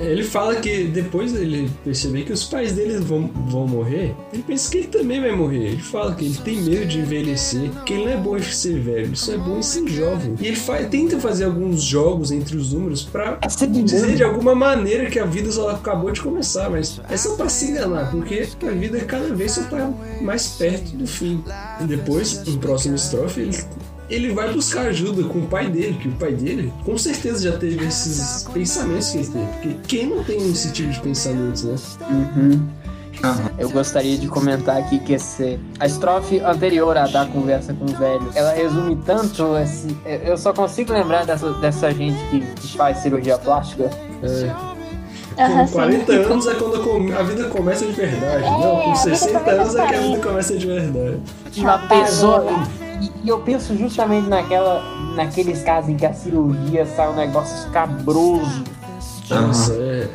Ele fala que depois ele perceber que os pais dele vão, vão morrer, ele pensa que ele também vai morrer. Ele fala que ele tem medo de envelhecer, que ele não é bom em ser velho, ele só é bom em ser jovem. E ele fa- tenta fazer alguns jogos entre os números pra dizer de alguma maneira que a vida só acabou de começar, mas é só pra se enganar, porque a vida cada vez só tá mais perto do fim. E depois, no próximo estrofe, ele ele vai buscar ajuda com o pai dele, que o pai dele com certeza já teve esses pensamentos que ele teve. Porque quem não tem esse tipo de pensamentos, né? Uhum. Eu gostaria de comentar aqui que esse, a estrofe anterior à da conversa com o velho, ela resume tanto esse. Eu só consigo lembrar dessa, dessa gente que, faz cirurgia plástica. É. Com sim. 40 anos é quando a vida começa de verdade. É, não, com vida 60 começa anos é que a vida começa de verdade. Uma pessoa. E, e eu penso justamente naquela, naqueles casos em que a cirurgia sai um negócio escabroso. Nossa, é.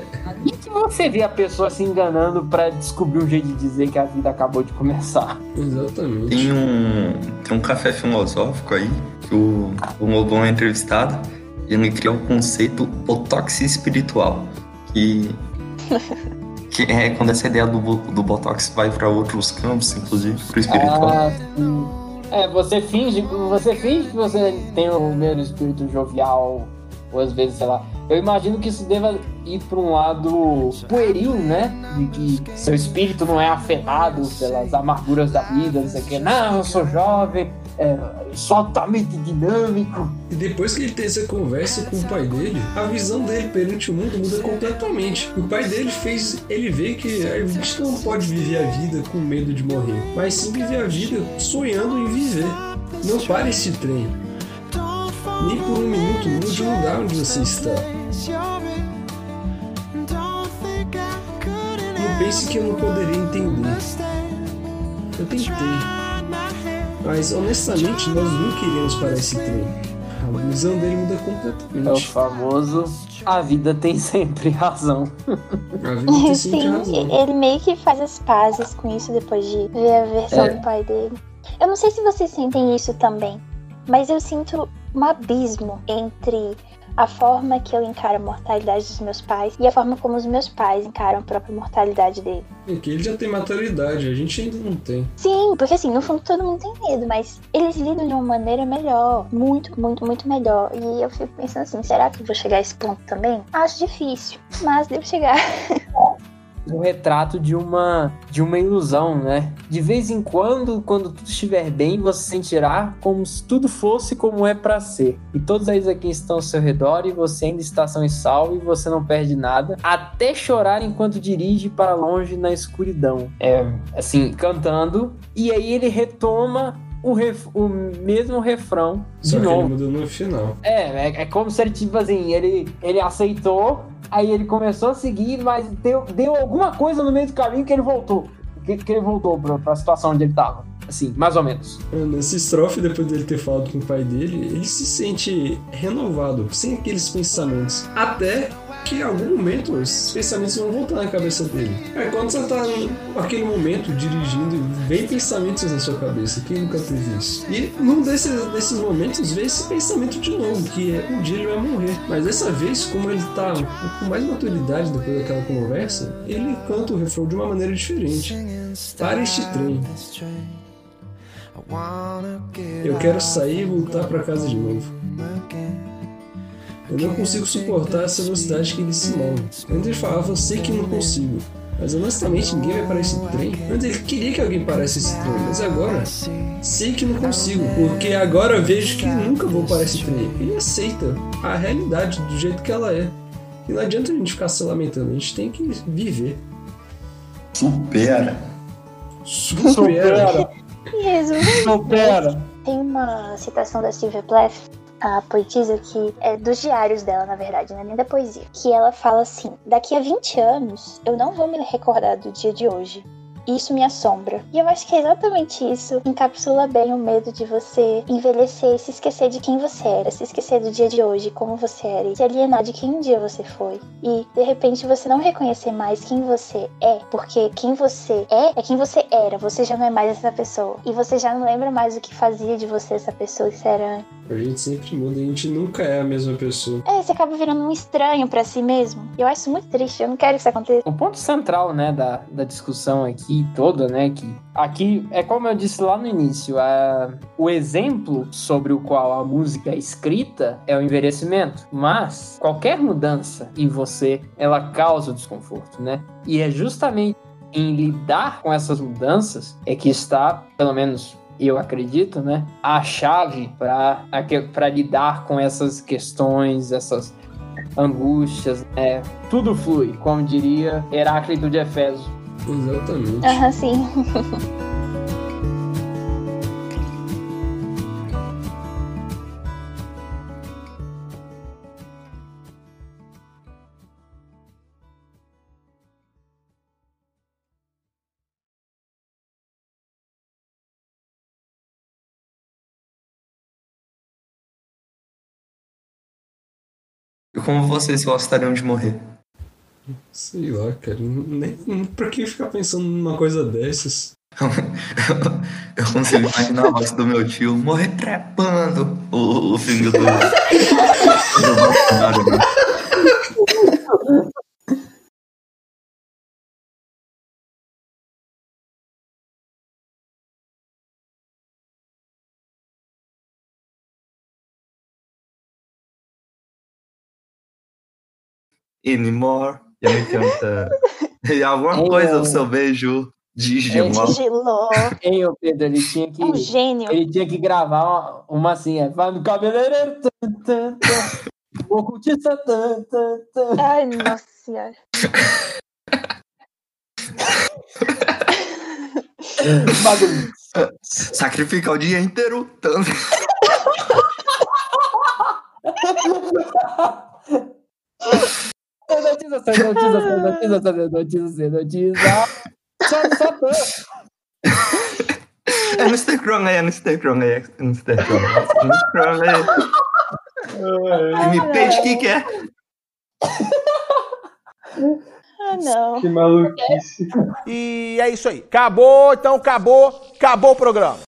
E que você vê a pessoa se enganando pra descobrir um jeito de dizer que a vida acabou de começar. Exatamente. Tem um, tem um café filosófico aí, que o, o Lobão é entrevistado, e ele cria o conceito botox espiritual, que, que é quando essa ideia do, do botox vai para outros campos, inclusive pro espiritual. Ah, sim. É, você finge, você finge que você tem o mesmo espírito jovial, ou às vezes, sei lá. Eu imagino que isso deva ir para um lado pueril, né? De que seu espírito não é afetado pelas amarguras da vida, não sei o que. Não, eu sou jovem, é, sou altamente dinâmico. E depois que ele tem essa conversa com o pai dele, a visão dele perante o mundo muda completamente. O pai dele fez ele ver que a gente não pode viver a vida com medo de morrer, mas sim viver a vida sonhando em viver. Não pare este trem. Nem por um minuto mude o lugar onde você está. Não pense que eu não poderia entender. Eu tentei. Mas honestamente nós nunca iremos para esse trem. A visão dele muda É o completamente. famoso a vida tem sempre razão. A vida tem sempre Sim, razão. ele meio que faz as pazes com isso depois de ver a versão É. do pai dele. Eu não sei se vocês sentem isso também, mas eu sinto um abismo entre a forma que eu encaro a mortalidade dos meus pais e a forma como os meus pais encaram a própria mortalidade dele. Porque ele já tem maturidade, a gente ainda não tem. Sim, porque assim, no fundo todo mundo tem medo, mas eles lidam de uma maneira melhor. Muito, muito, muito melhor. E eu fico pensando assim, será que eu vou chegar a esse ponto também? Acho difícil, mas devo chegar. o retrato de uma de uma ilusão, né? De vez em quando, quando tudo estiver bem, você sentirá como se tudo fosse como é para ser. E todos eles aqui estão ao seu redor e você ainda está são e salvo e você não perde nada, até chorar enquanto dirige para longe na escuridão. É, assim, cantando e aí ele retoma o, ref- o mesmo refrão de Só que novo. ele mudou no final. É, é, é como se ele, tipo assim, ele, ele aceitou, aí ele começou a seguir, mas deu, deu alguma coisa no meio do caminho que ele voltou. Que, que ele voltou pra, pra situação onde ele tava. Assim, mais ou menos. Nesse estrofe, depois dele ter falado com o pai dele, ele se sente renovado, sem aqueles pensamentos. Até que em algum momento esses pensamentos vão voltar na cabeça dele. É quando você tá naquele momento dirigindo, vem pensamentos na sua cabeça. Quem nunca teve isso? E num desses, desses momentos vem esse pensamento de novo, que é um dia ele vai morrer. Mas dessa vez, como ele tá com mais maturidade depois daquela conversa, ele canta o refrão de uma maneira diferente. Para este trem. Eu quero sair e voltar para casa de novo. Eu não consigo suportar essa velocidade que ele se move. Quando ele falava, eu sei que não consigo. Mas honestamente ninguém vai parar esse trem. Antes ele queria que alguém parasse esse trem, mas agora sei que não consigo, porque agora vejo que nunca vou parar esse trem. Ele aceita a realidade do jeito que ela é. E não adianta a gente ficar se lamentando, a gente tem que viver. Supera. Supera. E resumindo, Supera. tem uma citação da Sylvia Plath, a poetisa, que é dos diários dela, na verdade, não é nem da poesia. Que ela fala assim: Daqui a 20 anos, eu não vou me recordar do dia de hoje. Isso me assombra. E eu acho que é exatamente isso encapsula bem o medo de você envelhecer e se esquecer de quem você era, se esquecer do dia de hoje, como você era, e se alienar de quem um dia você foi. E de repente você não reconhecer mais quem você é, porque quem você é é quem você era, você já não é mais essa pessoa. E você já não lembra mais o que fazia de você essa pessoa que você era antes. A gente sempre muda, a gente nunca é a mesma pessoa. É, você acaba virando um estranho pra si mesmo. E eu acho muito triste, eu não quero que isso aconteça. O ponto central, né, da, da discussão aqui toda, né, que aqui é como eu disse lá no início, a, o exemplo sobre o qual a música é escrita é o envelhecimento, mas qualquer mudança em você, ela causa desconforto, né? E é justamente em lidar com essas mudanças é que está, pelo menos eu acredito, né, a chave para lidar com essas questões, essas angústias, né? Tudo flui, como diria Heráclito de Efésio. Exatamente. Aham, sim. como vocês gostariam de morrer? Sei lá, cara. Nem, pra que ficar pensando numa coisa dessas? Eu consigo imaginar a voz do meu tio morrer trepando o, o filme do, do Bolsonaro. né? Anymore. E aí canta. E alguma Ei, coisa eu- do seu beijo Digimon. Digilô. Hein, ô Pedro, ele tinha que. É um gênio. Ele tinha que gravar uma, uma assim, é. Vai no cabeleireiro. Tan, tan, tan. Ocultista. Tan, tan, tan. Ai, nossa senhora. Bagulho. Sacrificar o dia inteiro. Tanto. Sacerdotiza, sacerdotiza, sacerdotiza, sacerdotiza, sacerdotiza. Só, só tô. É no Instagram aí, é no Instagram aí, é no Instagram. É no Instagram aí. Me pede o que quer. Ah, não. Que maluquice. E é isso aí. Acabou, então acabou, acabou o programa.